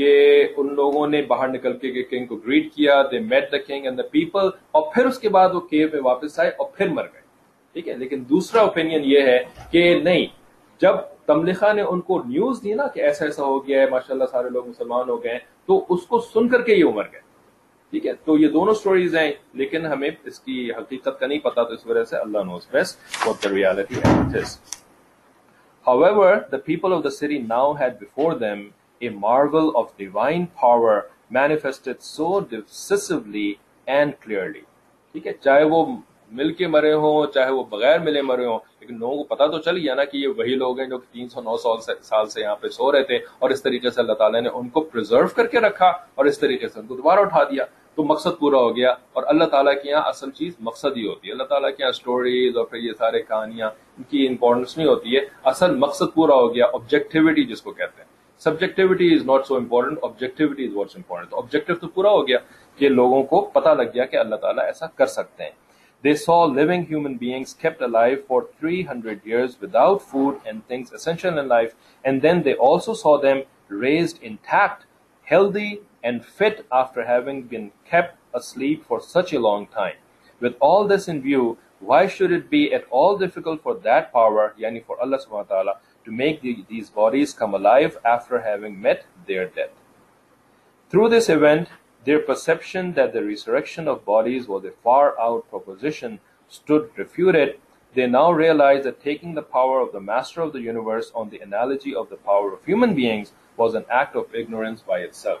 کہ ان لوگوں نے باہر نکل کے king کو greet کیا they met the king and the people اور پھر اس کے بعد وہ کیو میں واپس آئے اور پھر مر گئے۔ ٹھیک ہے؟ لیکن دوسرا اوپینین یہ ہے کہ نہیں جب تملخا نے ان کو نیوز دی نا کہ ایسا ایسا ہو گیا ہے ماشاء اللہ سارے لوگ مسلمان ہو گئے تو اس کو سن کر کے یہ عمر گئے۔ ٹھیک ہے؟ تو یہ دونوں سٹوریز ہیں لیکن ہمیں اس کی حقیقت کا نہیں پتا تو اس وجہ سے Allah knows best what the reality However, the people of the city now had before them a marvel of divine power manifested so decisively and clearly. ٹھیک ہے؟ چاہے وہ مل کے مرے ہوں، چاہے وہ بغیر ملے مرے ہوں، لیکن لوگوں کو پتا تو چل گیا نا کہ یہ وہی لوگ ہیں جو تین سو نو سال سے یہاں پہ سو رہے تھے اور اس طریقے سے اللہ تعالیٰ نے ان کو پرزرو کر کے رکھا اور اس طریقے سے ان کو دوبارہ اٹھا دیا۔ تو مقصد پورا ہو گیا اور اللہ تعالیٰ کی یہاں اصل چیز مقصد ہی ہوتی ہے۔ اللہ تعالیٰ کی یہاں اسٹوریز اور پھر یہ سارے کہانیاں، ان کی امپورٹنس نہیں ہوتی ہے۔ اصل مقصد پورا ہو گیا آبجیکٹیوٹی جس کو کہتے ہیں۔ Subjectivity is not so important objectivity is what's important objective تو پورا ہو گیا کہ لوگوں کو پتا لگ گیا کہ اللہ تعالیٰ ایسا کر سکتے ہیں they so long human beings kept alive for 300 years without food and things essential in life and then they also saw them raised intact healthy and fit after having been kept asleep for such a long time with all this in view why should it be at all difficult for that power yani for Allah subhanahu wa ta'ala to make the, these bodies come alive after having met their death. Through this event, their perception that the resurrection of bodies was a far out proposition stood refuted. They now realized that taking the power of the master of the universe on the analogy of the power of human beings was an act of ignorance by itself.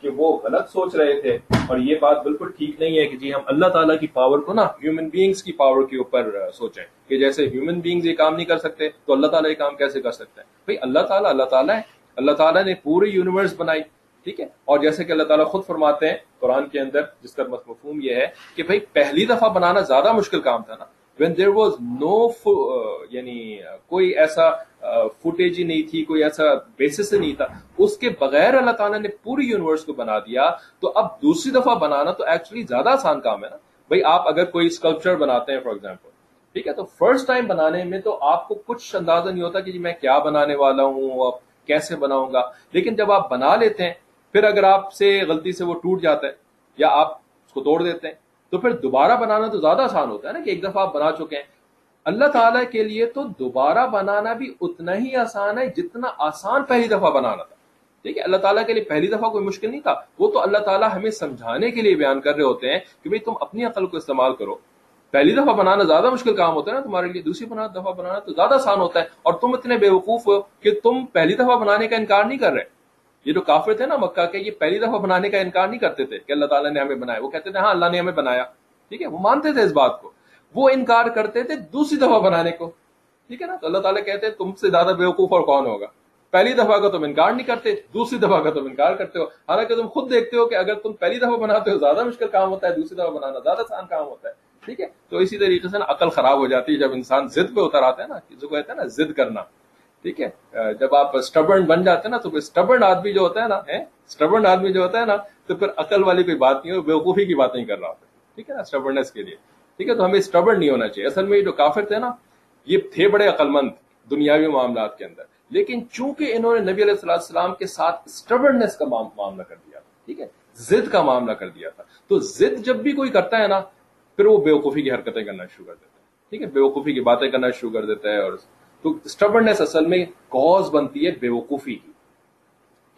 کہ وہ غلط سوچ رہے تھے اور یہ بات بالکل ٹھیک نہیں ہے کہ جی ہم اللہ تعالیٰ کی پاور کو نا ہیومن بینگز کی پاور کے اوپر سوچیں کہ جیسے ہیومن بینگز یہ کام نہیں کر سکتے تو اللہ تعالیٰ یہ کام کیسے کر سکتے ہیں بھائی اللہ تعالیٰ اللہ تعالیٰ ہے۔ اللہ تعالیٰ نے پوری یونیورس بنائی، ٹھیک ہے؟ اور جیسے کہ اللہ تعالیٰ خود فرماتے ہیں قرآن کے اندر، جس کا مفہوم یہ ہے کہ بھائی پہلی دفعہ بنانا زیادہ مشکل کام تھا نا۔ وین دیر واز نو یعنی کوئی ایسا فوٹیج ہی نہیں تھی، کوئی ایسا بیسس نہیں تھا۔ اس کے بغیر اللہ تعالیٰ نے پوری یونیورس کو بنا دیا۔ تو اب دوسری دفعہ بنانا تو ایکچولی زیادہ آسان کام ہے نا۔ بھائی، آپ اگر کوئی اسکلپچر بناتے ہیں فار ایگزامپل ٹھیک ہے؟ تو فرسٹ ٹائم بنانے میں تو آپ کو کچھ اندازہ نہیں ہوتا کہ جی میں کیا بنانے والا ہوں، اب کیسے بناؤں گا۔ لیکن جب آپ بنا لیتے ہیں، پھر اگر آپ سے غلطی سے وہ ٹوٹ جاتا ہے یا آپ اس کو توڑ دیتے ہیں، تو پھر دوبارہ بنانا تو زیادہ آسان ہوتا ہے نا کہ ایک دفعہ آپ بنا چکے ہیں۔ اللہ تعالیٰ کے لیے تو دوبارہ بنانا بھی اتنا ہی آسان ہے جتنا آسان پہلی دفعہ بنانا تھا۔ ٹھیک ہے اللہ تعالیٰ کے لیے پہلی دفعہ کوئی مشکل نہیں تھا۔ وہ تو اللہ تعالیٰ ہمیں سمجھانے کے لیے بیان کر رہے ہوتے ہیں کہ بھئی تم اپنی عقل کو استعمال کرو۔ پہلی دفعہ بنانا زیادہ مشکل کام ہوتا ہے نا تمہارے لیے، دوسری دفعہ بنانا تو زیادہ آسان ہوتا ہے۔ اور تم اتنے بے وقوف ہو کہ تم پہلی دفعہ بنانے کا انکار نہیں کر رہے۔ یہ جو کافر تھے نا مکہ کے، یہ پہلی دفعہ بنانے کا انکار نہیں کرتے تھے کہ اللہ تعالیٰ نے ہمیں بنایا۔ وہ کہتے تھے ہاں اللہ نے ہمیں بنایا۔ ٹھیک ہے، وہ مانتے تھے اس بات کو۔ وہ انکار کرتے تھے دوسری دفعہ بنانے کو۔ ٹھیک ہے نا؟ تو اللہ تعالیٰ کہتے ہیں تم سے زیادہ بیوقوف اور کون ہوگا؟ پہلی دفعہ کا تم انکار نہیں کرتے، دوسری دفعہ کا تم انکار کرتے ہو، حالانکہ تم خود دیکھتے ہو کہ اگر تم پہلی دفعہ بناتے ہو، زیادہ مشکل کام ہوتا ہے، دوسری دفعہ بنانا زیادہ آسان کام ہوتا ہے۔ ٹھیک ہے؟ تو اسی طریقے سے نا عقل خراب ہو جاتی ہے جب انسان ضد پہ اتر آتا ہے نا جو کہتے ہیں نا ضد کرنا۔ ٹھیک ہے؟ جب آپ اسٹبرن بن جاتے ہیں نا، تو اسٹبرن آدمی جو ہوتا ہے نا اسٹبرن آدمی جو ہوتا ہے نا، تو پھر عقل والی کوئی بات نہیں ہو بیوقوفی کی بات نہیں کر رہا ہوتا ٹھیک ہے نا؟ اسٹبرنس کے لیے۔ ٹھیک ہے، تو ہمیں اسٹبرن نہیں ہونا چاہیے۔ اصل میں جو کافر تھے نا، یہ تھے بڑے عقل مند دنیاوی معاملات کے اندر۔ لیکن چونکہ انہوں نے نبی علیہ السلام کے ساتھ اسٹبرنس کا معاملہ کر دیا تھا، ٹھیک ہے، ضد کا معاملہ کر دیا تھا، تو ضد جب بھی کوئی کرتا ہے نا، پھر وہ بیوقوفی کی حرکتیں کرنا شروع کر دیتا ہے، ٹھیک ہے، بیوقوفی کی باتیں کرنا شروع کر دیتا ہے اور تو اسٹبرنس اصل میں کوز بنتی ہے بیوقوفی کی،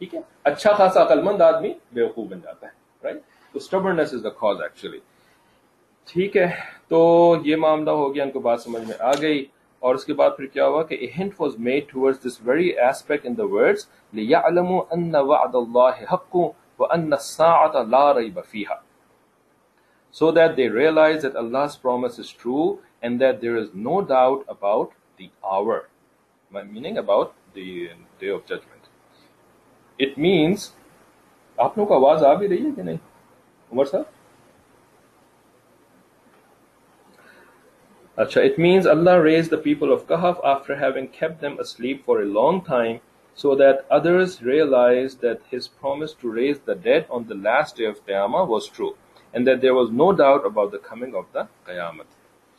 ٹھیک ہے۔ اچھا خاصا عقل مند آدمی بیوقوف بن جاتا ہے رائٹ تو اسٹبرنس از دا کاز ایکچولی ٹھیک ہے، تو یہ معاملہ ہو گیا ان کو بات سمجھ میں آ گئی۔ اور اس کے بعد پھر کیا ہوا کہ hint was made towards this very aspect in the words لِيَعْلَمُوا أَنَّ وَعْدَ اللَّهِ حَقٌّ وَأَنَّ السَّاعَةَ لَا رَيْبَ فِيهَا۔ So that they realize that Allah's promise is true and that there is no doubt about the hour. Meaning about the day of judgment. It means آپ لوگوں کو آواز آ بھی رہی ہے کہ نہیں؟ عمر صاحب؟ It means Allah raised the people of Kahf after having kept them asleep for a long time so that others realized that his promise to raise the dead on the last day of Qiyamah was true and that there was no doubt about the coming of the Qiyamah.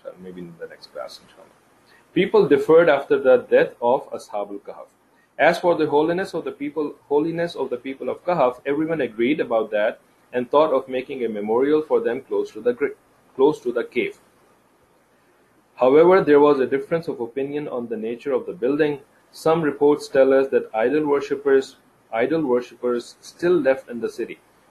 inshallah, maybe in the next class, inshallah. People differed after the death of Ashab al-Kahf. As for the holiness of the people, holiness of the people of Kahf, everyone agreed about that and thought of making a memorial for them close to the close to the cave. However, there was a difference of opinion on the nature of the building. Some reports tell us that idol worshippers idol worshippers still left in the city.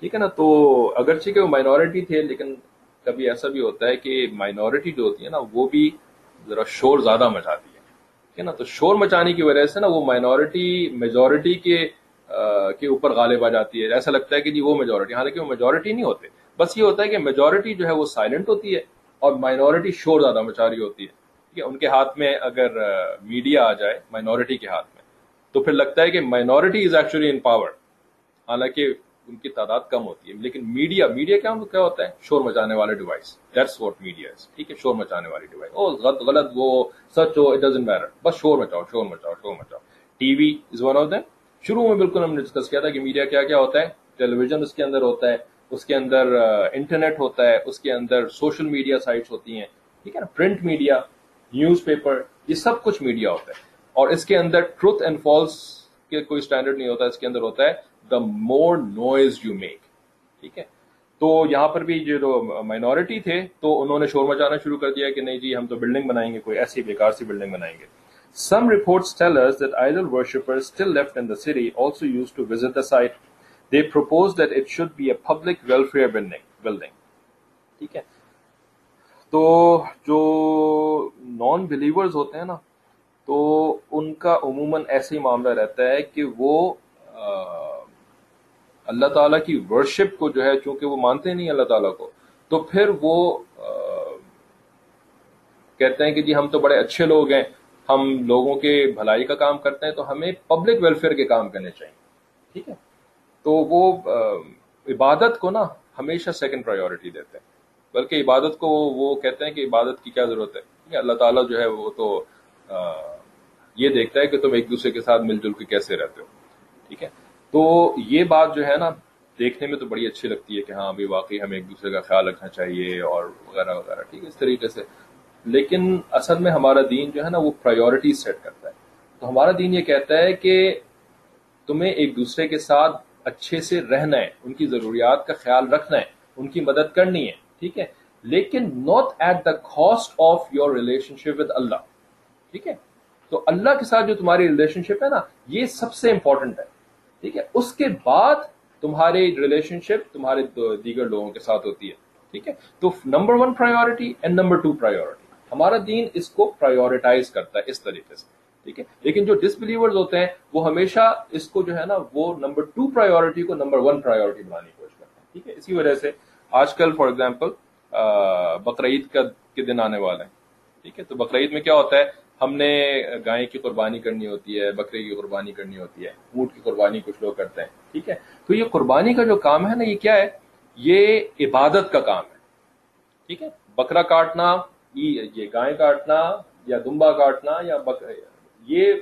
ٹھیک ہے نا؟ تو اگرچہ کہ وہ minority تھے، لیکن کبھی ایسا بھی ہوتا ہے کہ مائنورٹی جو ہوتی ہے نا، وہ بھی ذرا شور زیادہ مچاتی ہے۔ ٹھیک ہے نا؟ تو شور مچانے کی وجہ سے نا، وہ مائنورٹی میجورٹی کے کے اوپر غالب آ جاتی ہے۔ ایسا لگتا ہے کہ جی وہ میجورٹی حالانکہ وہ میجورٹی نہیں ہوتے۔ بس یہ ہوتا ہے کہ میجورٹی جو ہے وہ سائلنٹ ہوتی ہے اور مائنورٹی شور زیادہ مچا رہی ہوتی ہے۔ ٹھیک ہے؟ ان کے ہاتھ میں اگر میڈیا آ جائے مائنورٹی کے ہاتھ میں، تو پھر لگتا ہے کہ minority is actually in power حالانکہ ان کی تعداد کم ہوتی ہے۔ لیکن میڈیا میڈیا کیا کیا ہوتا ہے؟ شور مچانے والے ڈیوائس دیٹس واٹ میڈیا ٹھیک ہے؟ شور مچانے والی ڈیوائس او غلط غلط وہ سچ ہو اٹ ڈزنٹ میٹر بس شور مچاؤ شور مچاؤ شور مچاؤ۔ TV is one of them شروع میں بالکل ہم نے ڈسکس کیا تھا کہ میڈیا کیا کیا ہوتا ہے؟ ٹیلی ویژن اس کے اندر ہوتا ہے، اس کے اندر انٹرنیٹ ہوتا ہے، اس کے اندر سوشل میڈیا سائٹس ہوتی ہیں۔ ٹھیک ہے نا؟ پرنٹ میڈیا نیوز پیپر یہ سب کچھ میڈیا ہوتا ہے۔ اور اس کے اندر ٹروتھ اینڈ فالس کے کوئی اسٹینڈرڈ نہیں ہوتا، اس کے اندر ہوتا ہے the more noise you make ٹھیک ہے تو یہاں پر بھی جو مائنورٹی تھے تو انہوں نے شور مچانا شروع کر دیا کہ نہیں جی ہم تو بلڈنگ بنائیں گے کوئی ایسی بیکار سی بلڈنگ بنائیں گے some reports tell us that idol worshippers still left in the city also used to visit the site. They proposed that it should be a public welfare building. building. ٹھیک ہے تو جو نان بلیورز ہوتے ہیں نا تو ان کا عموماً ایسے ہی معاملہ رہتا ہے کہ وہ آ, اللہ تعالیٰ کی ورشپ کو جو ہے چونکہ وہ مانتے نہیں اللہ تعالیٰ کو، تو پھر وہ کہتے ہیں کہ جی ہم تو بڑے اچھے لوگ ہیں، ہم لوگوں کے بھلائی کا کام کرتے ہیں، تو ہمیں پبلک ویلفیئر کے کام کرنے چاہیے۔ ٹھیک ہے؟ تو وہ عبادت کو نا ہمیشہ سیکنڈ پرائیورٹی دیتے ہیں۔ بلکہ عبادت کو وہ کہتے ہیں کہ عبادت کی کیا ضرورت ہے؟ اللہ تعالیٰ جو ہے وہ تو یہ دیکھتا ہے کہ تم ایک دوسرے کے ساتھ مل جل کے کیسے رہتے ہو۔ ٹھیک ہے؟ تو یہ بات جو ہے نا، دیکھنے میں تو بڑی اچھی لگتی ہے کہ ہاں ابھی واقعی ہمیں ایک دوسرے کا خیال رکھنا چاہیے اور وغیرہ وغیرہ، ٹھیک ہے، اس طریقے سے۔ لیکن اصل میں ہمارا دین جو ہے نا، وہ پرائیورٹی سیٹ کرتا ہے۔ تو ہمارا دین یہ کہتا ہے کہ تمہیں ایک دوسرے کے ساتھ اچھے سے رہنا ہے، ان کی ضروریات کا خیال رکھنا ہے، ان کی مدد کرنی ہے، ٹھیک ہے۔ لیکن not at the cost of your relationship with Allah ٹھیک ہے۔ تو اللہ کے ساتھ جو تمہاری ریلیشن شپ ہے نا، یہ سب سے امپورٹنٹ ہے۔ ٹھیک ہے؟ اس کے بعد تمہاری ریلیشن شپ تمہارے دیگر لوگوں کے ساتھ ہوتی ہے، ٹھیک ہے؟ تو number one priority and number two priority ہمارا دین اس کو پرائیورٹائز کرتا ہے اس طریقے سے، ٹھیک ہے؟ لیکن جو ڈس بلیورز ہوتے ہیں، وہ ہمیشہ اس کو جو ہے نا، وہ نمبر ٹو پرائیورٹی کو نمبر ون پرائیورٹی بنانے کی کوشش کرتے ہیں، ٹھیک ہے؟ اسی وجہ سے آج کل فار ایگزامپل بقرعید کا کے دن آنے والے ہیں، ٹھیک ہے؟ تو بقرعید میں کیا ہوتا ہے؟ ہم نے گائے کی قربانی کرنی ہوتی ہے، بکرے کی قربانی کرنی ہوتی ہے، اونٹ کی قربانی کچھ لوگ کرتے ہیں، ٹھیک ہے؟ تو یہ قربانی کا جو کام ہے نا، یہ کیا ہے؟ یہ عبادت کا کام ہے، ٹھیک ہے؟ بکرا کاٹنا یہ گائے کاٹنا یا دمبا کاٹنا یا یہ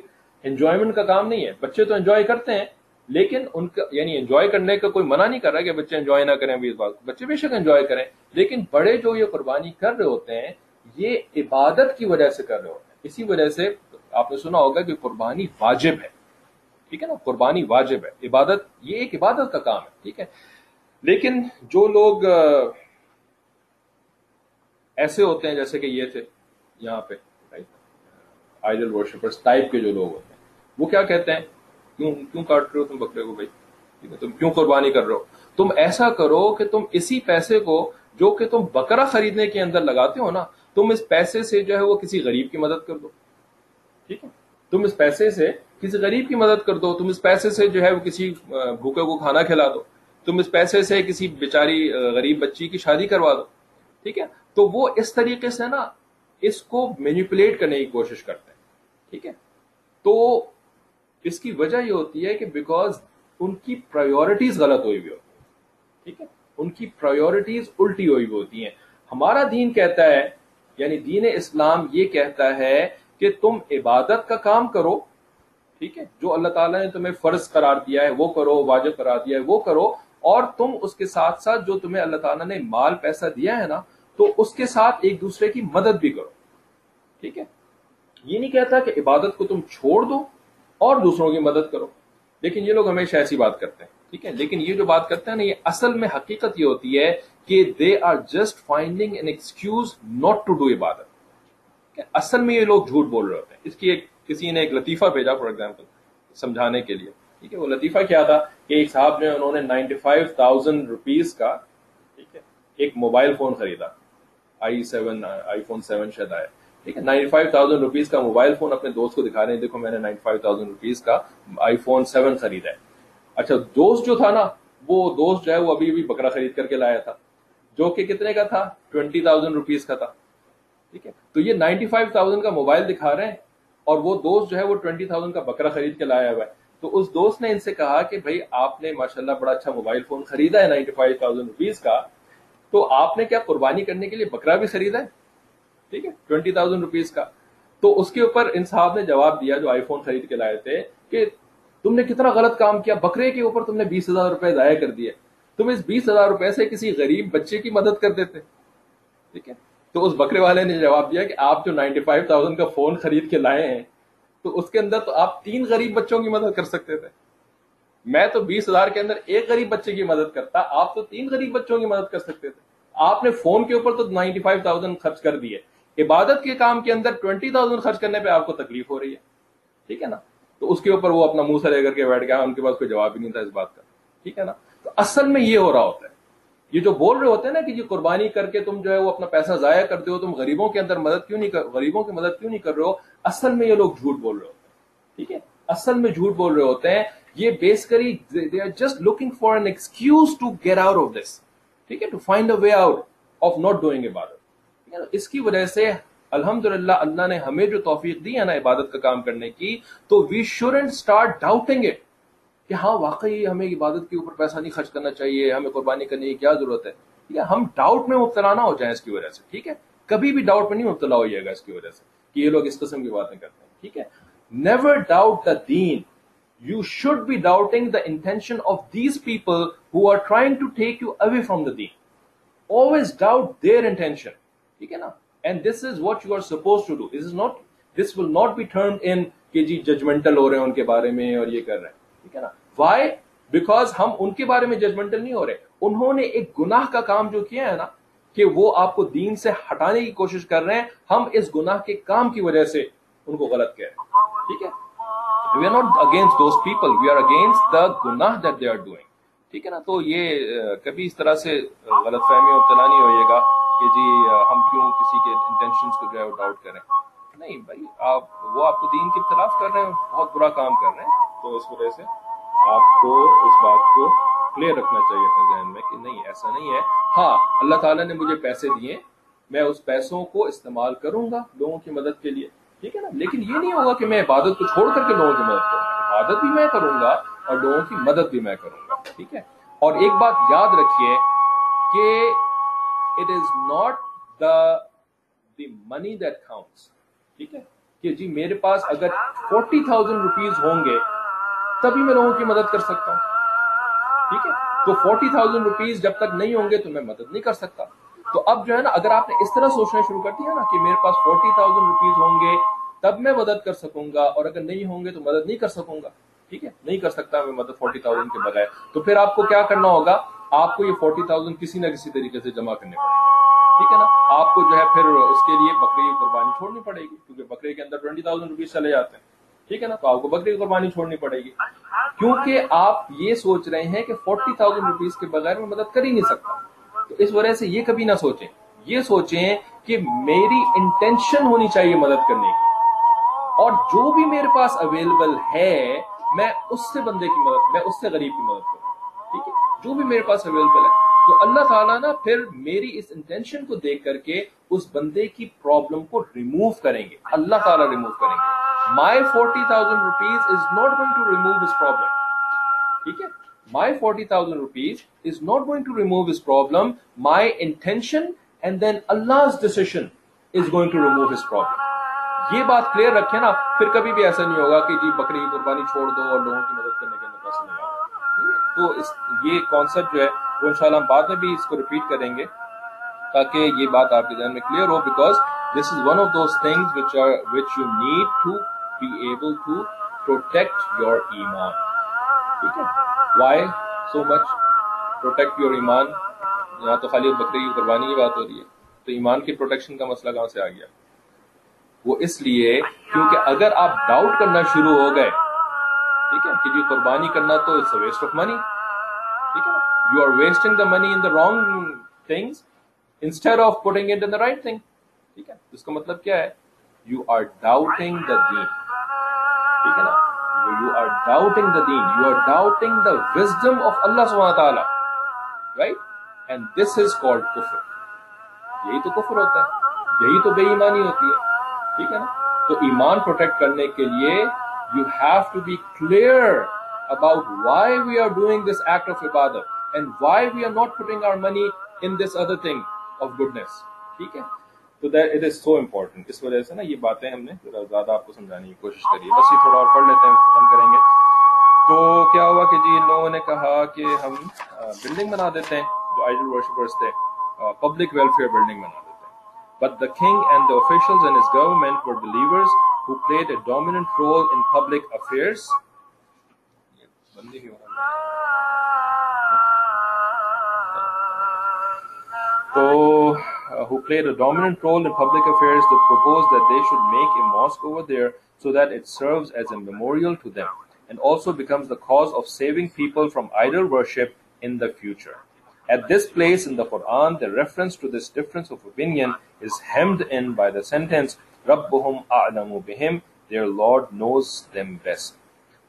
انجوائمنٹ کا کام نہیں ہے۔ بچے تو انجوائے کرتے ہیں، لیکن ان کا یعنی انجوائے کرنے کا کوئی منع نہیں کر رہا کہ بچے انجوائے نہ کریں بھی اس بات بچے بے شک انجوائے کریں، لیکن بڑے جو یہ قربانی کر رہے ہوتے ہیں، یہ عبادت کی وجہ سے کر رہے ہوتے ہیں۔ اسی وجہ سے آپ نے سنا ہوگا کہ قربانی واجب ہے۔ ٹھیک ہے نا؟ قربانی واجب ہے۔ عبادت، یہ ایک عبادت کا کام ہے۔ ٹھیک ہے؟ لیکن جو لوگ ایسے ہوتے ہیں جیسے کہ یہ تھے یہاں پہ آئیڈل ورشپرس ٹائپ کے جو لوگ ہوتے ہیں، وہ کیا کہتے ہیں؟ کیوں کیوں کاٹ رہے ہو تم بکرے کو بھائی؟ تم کیوں قربانی کر رہے ہو؟ تم ایسا کرو کہ تم اسی پیسے کو جو کہ تم بکرا خریدنے کے اندر لگاتے ہو نا تم اس پیسے سے جو ہے وہ کسی غریب کی مدد کر دو۔ ٹھیک ہے۔ تم اس پیسے سے کسی غریب کی مدد کر دو، تم اس پیسے سے جو ہے وہ کسی بھوکے کو کھانا کھلا دو۔ تم اس پیسے سے کسی بیچاری غریب بچی کی شادی کروا دو۔ ٹھیک ہے۔ تو وہ اس طریقے سے نا اس کو مینیپولیٹ کرنے کی کوشش کرتے ہیں ٹھیک ہے۔ تو اس کی وجہ یہ ہوتی ہے کہ بیکاز ان کی پرائیورٹیز غلط ہوئی ہوئی ہوتی ہیں۔ ٹھیک ہے۔ ان کی پرائیورٹیز الٹی ہوئی ہوئی ہوتی ہیں۔ ہمارا دین کہتا ہے یعنی دین اسلام یہ کہتا ہے کہ تم عبادت کا کام کرو، ٹھیک ہے، جو اللہ تعالیٰ نے تمہیں فرض قرار دیا ہے، وہ کرو، واجب قرار دیا ہے، وہ کرو، اور تم اس کے ساتھ ساتھ جو تمہیں اللہ تعالیٰ نے مال پیسہ دیا ہے نا، تو اس کے ساتھ ایک دوسرے کی مدد بھی کرو، ٹھیک ہے۔ یہ نہیں کہتا کہ عبادت کو تم چھوڑ دو اور دوسروں کی مدد کرو، لیکن یہ لوگ ہمیشہ ایسی بات کرتے ہیں، ٹھیک ہے۔ لیکن یہ جو بات کرتے ہیں نا، یہ اصل میں حقیقت یہ ہوتی ہے کہ they are just finding an excuse not to do عبادت اصل میں یہ لوگ جھوٹ بول رہے ہوتے ہیں۔ اس کی ایک کسی نے ایک لطیفہ بھیجا فار ایگزامپل سمجھانے کے لیے۔ ٹھیک ہے، وہ لطیفہ کیا تھا کہ ایک صاحب نے انہوں نے نائنٹی فائیو تھاؤزینڈ روپیز کا، ٹھیک ہے، ایک موبائل فون خریدا۔ I seven, iPhone seven شاید آیا۔ ٹھیک ہے، نائنٹی فائیو تھاؤزینڈ روپیز کا موبائل فون اپنے دوست کو دکھا رہے ہیں۔ دیکھو، میں نے نائنٹی فائیو تھاؤزینڈ روپیز کا آئی فون سیون خریدا ہے۔ اچھا دوست جو تھا نا، وہ دوست جو ہے، وہ ابھی ابھی بکرا خرید کر کے لایا تھا۔ جو کہ کتنے کا تھا؟ ٹوینٹی تھاؤزینڈ روپیز کا تھا۔ ٹھیک ہے؟ تو یہ نائنٹی فائیو تھاؤزینڈ کا موبائل دکھا رہے ہیں اور وہ دوست جو ہے وہ ٹوینٹی تھاؤزینڈ کا بکرا خرید کے لایا ہوا ہے۔ تو اس دوست نے ان سے کہا کہ بھائی، آپ نے ماشاء اللہ بڑا اچھا موبائل فون خریدا ہے نائنٹی فائیو تھاؤزینڈ روپیز کا۔ تو آپ نے کیا قربانی کرنے کے لیے بکرا بھی خریدا ہے؟ ٹھیک ہے؟ ٹوینٹی تھاؤزینڈ روپیز کا۔ تو اس کے اوپر ان صاحب نے جواب دیا جو آئی فون خرید کے لائے تھے کہ تم نے کتنا غلط کام کیا، بکرے کے اوپر تم نے بیس ہزار روپے ضائع کر دیے۔ تم اس بیس ہزار روپے سے کسی غریب بچے کی مدد کر دیتے۔ ٹھیک ہے؟ تو اس بکرے والے نے جواب دیا کہ آپ جو نائنٹی فائیو تھاؤزینڈ کا فون خرید کے لائے ہیں، تو اس کے اندر تو آپ تین غریب بچوں کی مدد کر سکتے تھے۔ میں تو بیس ہزار کے اندر ایک غریب بچے کی مدد کرتا، آپ تو تین غریب بچوں کی مدد کر سکتے تھے۔ آپ نے فون کے اوپر تو نائنٹی فائیو تھاؤزینڈ خرچ کر دیے۔ عبادت کے کام کے اندر ٹوینٹی تھاؤزینڈ خرچ کرنے پہ آپ کو تکلیف ہو رہی ہے۔ ٹھیک ہے نا؟ تو اس کے اوپر وہ اپنا منہ سے لے کر کے بیٹھ گیا، ان کے پاس کوئی جواب ہی نہیں تھا اس بات کا۔ ٹھیک ہے نا؟ تو اصل میں یہ ہو رہا ہوتا ہے۔ یہ جو بول رہے ہوتے ہیں نا کہ یہ قربانی کر کے تم جو ہے وہ اپنا پیسہ ضائع کرتے ہو، تم غریبوں کے اندر مدد کیوں نہیں کر، غریبوں کی مدد کیوں نہیں کر رہے ہو؟ اصل میں یہ لوگ جھوٹ بول رہے ہوتے ہیں۔ ٹھیک ہے؟ اصل میں جھوٹ بول رہے ہوتے ہیں۔ یہ basically they are just looking for an excuse to get out of this ٹھیک ہے؟ To find a way out of not doing a اس کی وجہ سے الحمد اللہ نے ہمیں جو توفیق دی ہے نا عبادت کا کام کرنے کی، تو we shouldn't start doubting it کہ ہاں واقعی ہمیں عبادت کے اوپر پیسہ نہیں خرچ کرنا چاہیے ہمیں قربانی کرنے کی کیا ضرورت ہے؟ ٹھیک ہے ہم ڈاؤٹ میں مبتلا نہ ہو جائیں اس کی وجہ سے ٹھیک ہے؟ کبھی بھی ڈاؤٹ میں نہیں مبتلا ہوئیے گا اس کی وجہ سے کہ یہ لوگ اس قسم کی باتیں کرتے ہیں ٹھیک ہے؟ Never doubt the deen you should be doubting the intention of these people who are trying to take you away from the deen always doubt their intention. And this is what you are supposed to do. This is not, this will not be termed in کہ جی judgemental ہو رہے ہیں ان کے بارے میں اور یہ کر رہے ہیں۔ ٹھیک ہے نا؟ وائی بیکاز ہم ان کے بارے میں ججمنٹل نہیں ہو رہے۔ انہوں نے ایک گناہ کا کام جو کیا ہے نا، کہ وہ آپ کو دین سے ہٹانے کی کوشش کر رہے ہیں۔ ہم اس گناہ کے کام کی وجہ سے ان کو غلط کہہ رہے ہیں۔ ٹھیک ہے؟ We are not against those people we are against the gunah that they are doing ٹھیک ہے نا؟ تو یہ کبھی اس طرح سے غلط فہمی ابتلا نہیں ہوئے گا کہ جی ہم کیوں کسی کے انٹینشن کو جو ہے وہ ڈاؤٹ کریں نہیں بھائی، آپ وہ آپ کو دین کے خلاف کر رہے ہیں، بہت برا کام کر رہے ہیں۔ تو اس وجہ سے آپ کو اس بات کو کلیئر رکھنا چاہیے اپنے ذہن میں کہ نہیں، ایسا نہیں ہے۔ ہاں اللہ تعالیٰ نے مجھے پیسے دیے، میں اس پیسوں کو استعمال کروں گا لوگوں کی مدد کے لیے، ٹھیک ہے نا؟ لیکن یہ نہیں ہوگا کہ میں عبادت کو چھوڑ کر کے لوگوں کی مدد کروں عبادت بھی میں کروں گا اور لوگوں کی مدد بھی میں کروں گا، ٹھیک ہے؟ اور ایک بات یاد رکھیے کہ it is not the the money that counts ٹھیک ہے؟ کہ جی میرے پاس اگر فورٹی تھاؤزینڈ روپیز ہوں گے، تبھی میں لوگوں کی مدد کر سکتا ہوں۔ ٹھیک ہے؟ تو فورٹی تھاؤزینڈ روپیز جب تک نہیں ہوں گے تو میں مدد نہیں کر سکتا۔ تو اب جو ہے نا، اگر آپ نے اس طرح سوچنا شروع کر دیا نا کہ میرے پاس فورٹی تھاؤزینڈ روپیز ہوں گے، تب میں مدد کر سکوں گا، اور اگر نہیں ہوں گے تو مدد نہیں کر سکوں گا۔ ٹھیک ہے؟ نہیں کر سکتا میں مدد فورٹی تھاؤزینڈ کے بغیر۔ تو پھر آپ کو کیا کرنا ہوگا؟ آپ کو یہ فورٹی تھاؤزینڈ کسی نہ کسی طریقے سے جمع کرنے پڑے گی ٹھیک ہے نا؟ آپ کو جو ہے پھر اس کے لیے بکری کی قربانی چھوڑنی پڑے گی، کیونکہ بکرے کے اندر ٹوئنٹی تھاؤزینڈ روپیز چلے جاتے ہیں۔ ٹھیک ہے نا؟ تو آپ کو بکری کی قربانی چھوڑنی پڑے گی۔ کیونکہ آپ یہ سوچ رہے ہیں کہ فورٹی تھاؤزینڈ روپیز کے بغیر میں مدد کر ہی نہیں سکتا۔ تو اس وجہ سے یہ کبھی نہ سوچیں۔ یہ سوچیں کہ میری انٹینشن ہونی چاہیے مدد کرنے کی۔ اور جو بھی میرے پاس اویلیبل ہے، میں اس سے بندے کی مدد، میں اس سے غریب کی مدد کروں۔ ٹھیک ہے؟ جو بھی میرے پاس اویلیبل ہے۔ تو اللہ تعالیٰ نا پھر میری اس انٹینشن کو دیکھ کر کے اس بندے کی پرابلم کو ریموو کریں گے۔ اللہ تعالیٰ ریموو کریں گے۔ My forty thousand rupees is not going to remove his problem ٹھیک ہے؟ My forty thousand rupees is not going to remove his problem my intention and then Allah decision is going to remove his problem یہ بات clear رکھے نا۔ پھر کبھی بھی ایسا نہیں ہوگا کہ جی بکری کی قربانی چھوڑ دو اور لوگوں کی مدد کرنے کے اندر پیسے نہیں آئے تو اس یہ کانسیپٹ جو ہے وہ انشاءاللہ ہم بعد میں بھی اس کو ریپیٹ کریں گے تاکہ یہ بات آپ کے ذہن میں clear who because this is one of those things which are which you need to be able to protect your iman ٹھیک ہے why so much protect your iman یہاں تو خالی بکری کی قربانی کی بات ہو رہی ہے تو ایمان کی پروٹیکشن کا مسئلہ کہاں سے آ گیا؟ وہ اس لیے کیونکہ اگر آپ ڈاؤٹ کرنا شروع ہو گئے، ٹھیک ہے، کہ جی قربانی کرنا تو اٹس ویسٹ آف منی ٹھیک ہے you are wasting the money in the wrong things instead of putting it in the right thing ٹھیک ہے اس کا مطلب کیا ہے یو آر ڈاؤٹنگ دا دین ٹھیک ہے نا you are doubting the deen you are doubting the wisdom of Allah سبحانہ تعالی right and this is called kufr یہی تو کفر ہوتا ہے یہی تو بے ایمانی ہوتی ہے ٹھیک ہے نا تو ایمان پروٹیکٹ کرنے کے لیے you have to be clear about why we are doing this act of ibadat and why we are not putting our money in this other thing of goodness ٹھیک ہے تو اٹ از سو امپورٹنٹ اس وجہ سے نا یہ باتیں ہم نے زیادہ آپ کو سمجھانے کی کوشش کری ہے بس یہ تھوڑا اور پڑھ لیتے ہیں ختم کریں گے تو کیا ہوا کہ جی ان لوگوں نے کہا کہ ہم بلڈنگ بنا دیتے ہیں جو آئیڈل ورشپرس تھے پبلک ویلفیئر بلڈنگ بنا But the king and the officials in his government were believers who played a dominant role in public affairs. Uh, who played a dominant role in public affairs, they proposed that they should make a mosque over there so that it serves as a memorial to them and also becomes the cause of saving people from idol worship in the future. At this place in the Quran, the reference to this difference of opinion is hemmed in by the sentence, Rabbuhum a'lamu bihim, their Lord knows them best.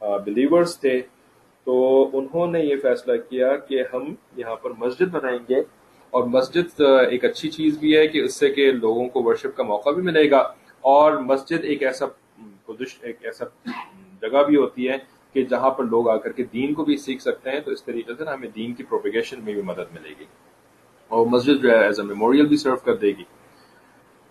uh, believers they تو انہوں نے یہ فیصلہ کیا کہ ہم یہاں پر مسجد بنائیں گے اور مسجد ایک اچھی چیز بھی ہے کہ اس سے کہ لوگوں کو ورشپ کا موقع بھی ملے گا اور مسجد ایک ایسا ایک ایسا جگہ بھی ہوتی ہے کہ جہاں پر لوگ آ کر کے دین کو بھی سیکھ سکتے ہیں تو اس طریقے سے ہمیں دین کی پروپیگیشن میں بھی مدد ملے گی اور مسجد جو ہے ایز اے میموریل بھی سرو کر دے گی۔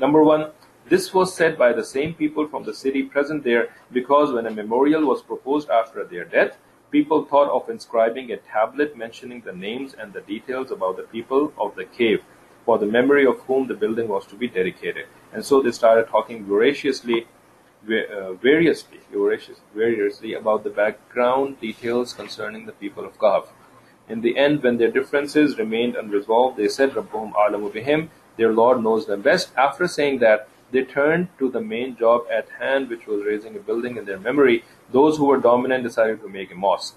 Number one, This was said by the same people from the city present there because when a memorial was proposed after their death, people thought of inscribing a tablet mentioning the names and the details about the people of the cave for the memory of whom the building was to be dedicated. And so they started talking voraciously uh, variously, variously about the background details concerning the people of Kahf. In the end, when their differences remained unresolved, they said, "Rabbum alamu bihim, their Lord knows them best. After saying that, they turned to the main job at hand, which was raising a building in their memory. Those who were dominant decided to make a mosque.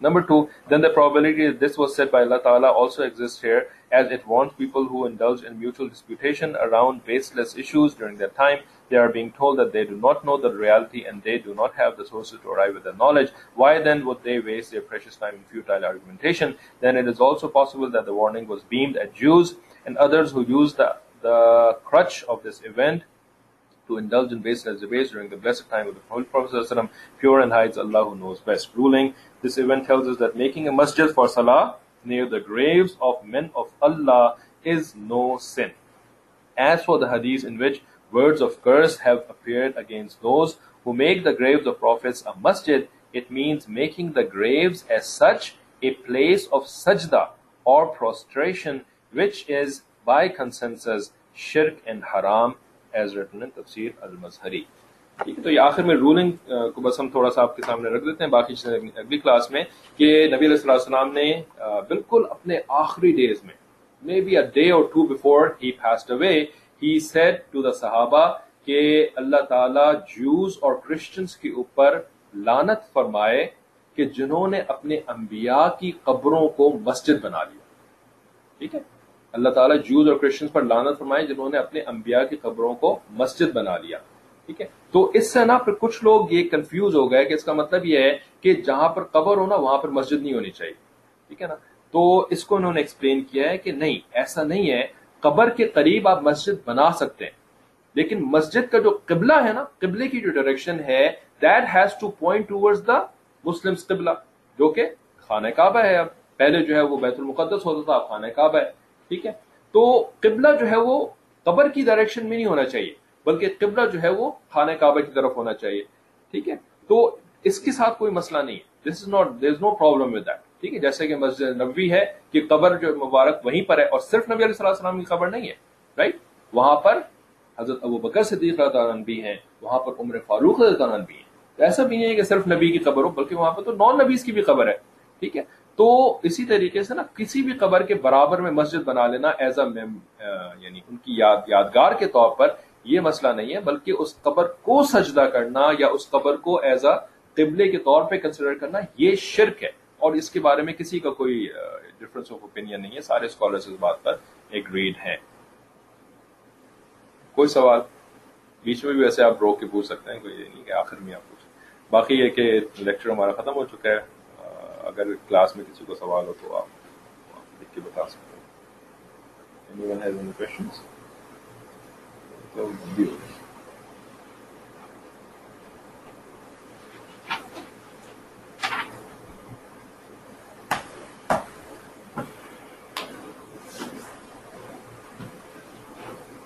Number two, then the probability that this was said by Allah Ta'ala also exists here as it warns people who indulge in mutual disputation around baseless issues during their time. They are being told that they do not know the reality and they do not have the sources to arrive at the knowledge. Why then would they waste their precious time in futile argumentation? Then it is also possible that the warning was beamed at Jews and others who used the, the crutch of this event to indulge in baseless debates during the blessed time of the Holy Prophet pure and hides Allah who knows best. Ruling, this event tells us that making a masjid for salah near the graves of men of Allah is no sin. As for the hadith in which words of curse have appeared against those who make the graves of prophets a masjid, it means making the graves as such a place of sajda or prostration, which is by consensus shirk and haram as written تفسیر المظہری ٹھیک ہے، تو یہ آخر میں rolling کو بس ہم تھوڑا سا آپ کے سامنے رکھ دیتے ہیں، باقی اگلی کلاس میں کہ نبی علیہ السلام نے بالکل اپنے آخری ڈیز میں maybe a day or two before he passed away he said to the Sahaba کہ اللہ تعالی جوز اور کرسچنس کے اوپر لانت فرمائے کہ جنہوں نے اپنے انبیاء کی قبروں کو مسجد بنا لیا۔ ٹھیک ہے؟ اللہ تعالیٰ جوز اور کرسچنس پر لانت فرمائے جنہوں نے اپنے انبیاء کی قبروں کو مسجد بنا لیا۔ ٹھیک ہے؟ تو اس سے نا پھر کچھ لوگ یہ کنفیوز ہو گئے کہ اس کا مطلب یہ ہے کہ جہاں پر قبر ہونا وہاں پر مسجد نہیں ہونی چاہیے۔ ٹھیک ہے نا؟ تو اس کو انہوں نے ایکسپلین کیا ہے کہ نہیں، ایسا نہیں ہے۔ قبر کے قریب آپ مسجد بنا سکتے ہیں۔ لیکن مسجد کا جو قبلہ ہے نا، قبلے کی جو ڈائریکشن ہے that has to point toward the Muslim qibla. جو کہ خانہ کعبہ ہے۔ اب پہلے جو ہے وہ بیت المقدس ہوتا تھا خانہ کعبہ ہے۔ ٹھیک ہے؟ تو قبلہ جو ہے وہ قبر کی ڈائریکشن میں نہیں ہونا چاہیے، بلکہ قبلہ جو ہے وہ خانہ کعبہ کی طرف ہونا چاہیے، ٹھیک ہے؟ تو اس کے ساتھ کوئی مسئلہ نہیں ہے۔ This is not there is no problem with that ٹھیک ہے؟ جیسے کہ مسجد نبوی ہے کہ قبر جو مبارک وہیں پر ہے اور صرف نبی علیہ السلام کی قبر نہیں ہے رائٹ وہاں پر حضرت ابو بکر صدیق اللہ عنہ بھی ہیں، وہاں پر عمر فاروق رضی عنہ بھی ہیں۔ ایسا بھی نہیں ہے کہ صرف نبی کی قبر ہو، بلکہ وہاں پر تو نان نبیز کی بھی قبر ہے، ٹھیک ہے؟ تو اسی طریقے سے نا کسی بھی قبر کے برابر میں مسجد بنا لینا ایز اے یعنی ان کی یاد یادگار کے طور پر یہ مسئلہ نہیں ہے، بلکہ اس قبر کو سجدہ کرنا یا اس قبر کو ایز اے قبلے کے طور پہ کنسیڈر کرنا یہ شرک ہے۔ اور اس کے بارے میں کسی کا کوئی ڈفرنس آف اوپینین نہیں ہے، سارے اسکالرس اس بات پر ایگریڈ ہیں۔ کوئی سوال؟ بیچ میں بھی ویسے آپ روک کے پوچھ سکتے ہیں، کوئی یہ نہیں کہ آخر میں آپ پوچھ باقی یہ کہ لیکچر ہمارا ختم ہو چکا ہے۔ اگر کلاس میں کسی کو سوال ہو تو آپ لکھ کے بتا سکتے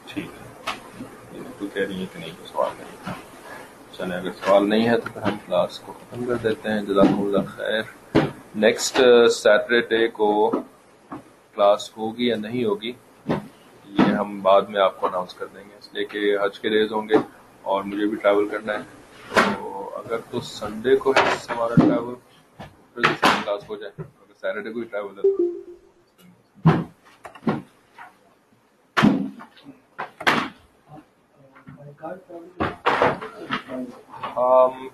ٹھیک کہہ رہی ہے کہ نہیں، سوال نہیں۔ چلے اگر سوال نہیں ہے تو پھر ہم کلاس کو ختم کر دیتے ہیں۔ جزاک اللہ خیر۔ نیکسٹ سیٹرڈے uh, کو کلاس ہوگی یا نہیں ہوگی، یہ ہم بعد میں آپ کو اناؤنس کر دیں گے۔ اس لیے کہ حج کے ڈیز ہوں گے اور مجھے بھی ٹریول کرنا ہے۔ تو اگر تو سنڈے کو ہے، ہمارا ٹریول پھر کلاس ہو جائے۔ اگر سیٹرڈے کو ہی ٹریول ہے ہم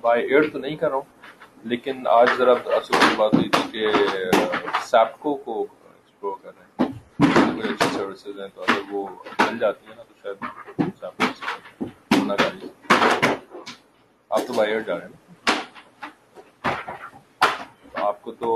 بائی ایئر تو نہیں کر رہا ہوں۔ لیکن آج ذرا اصل کی بات ہوئی تھی کہ سیپکو کو ایکسپلور کر رہے ہیں۔ کوئی اچھی سروسز ہیں تو اگر وہ مل جاتی ہیں نا تو شاید نہ کر آپ تو بائی ایئر جا رہے ہیں۔ نا آپ کو تو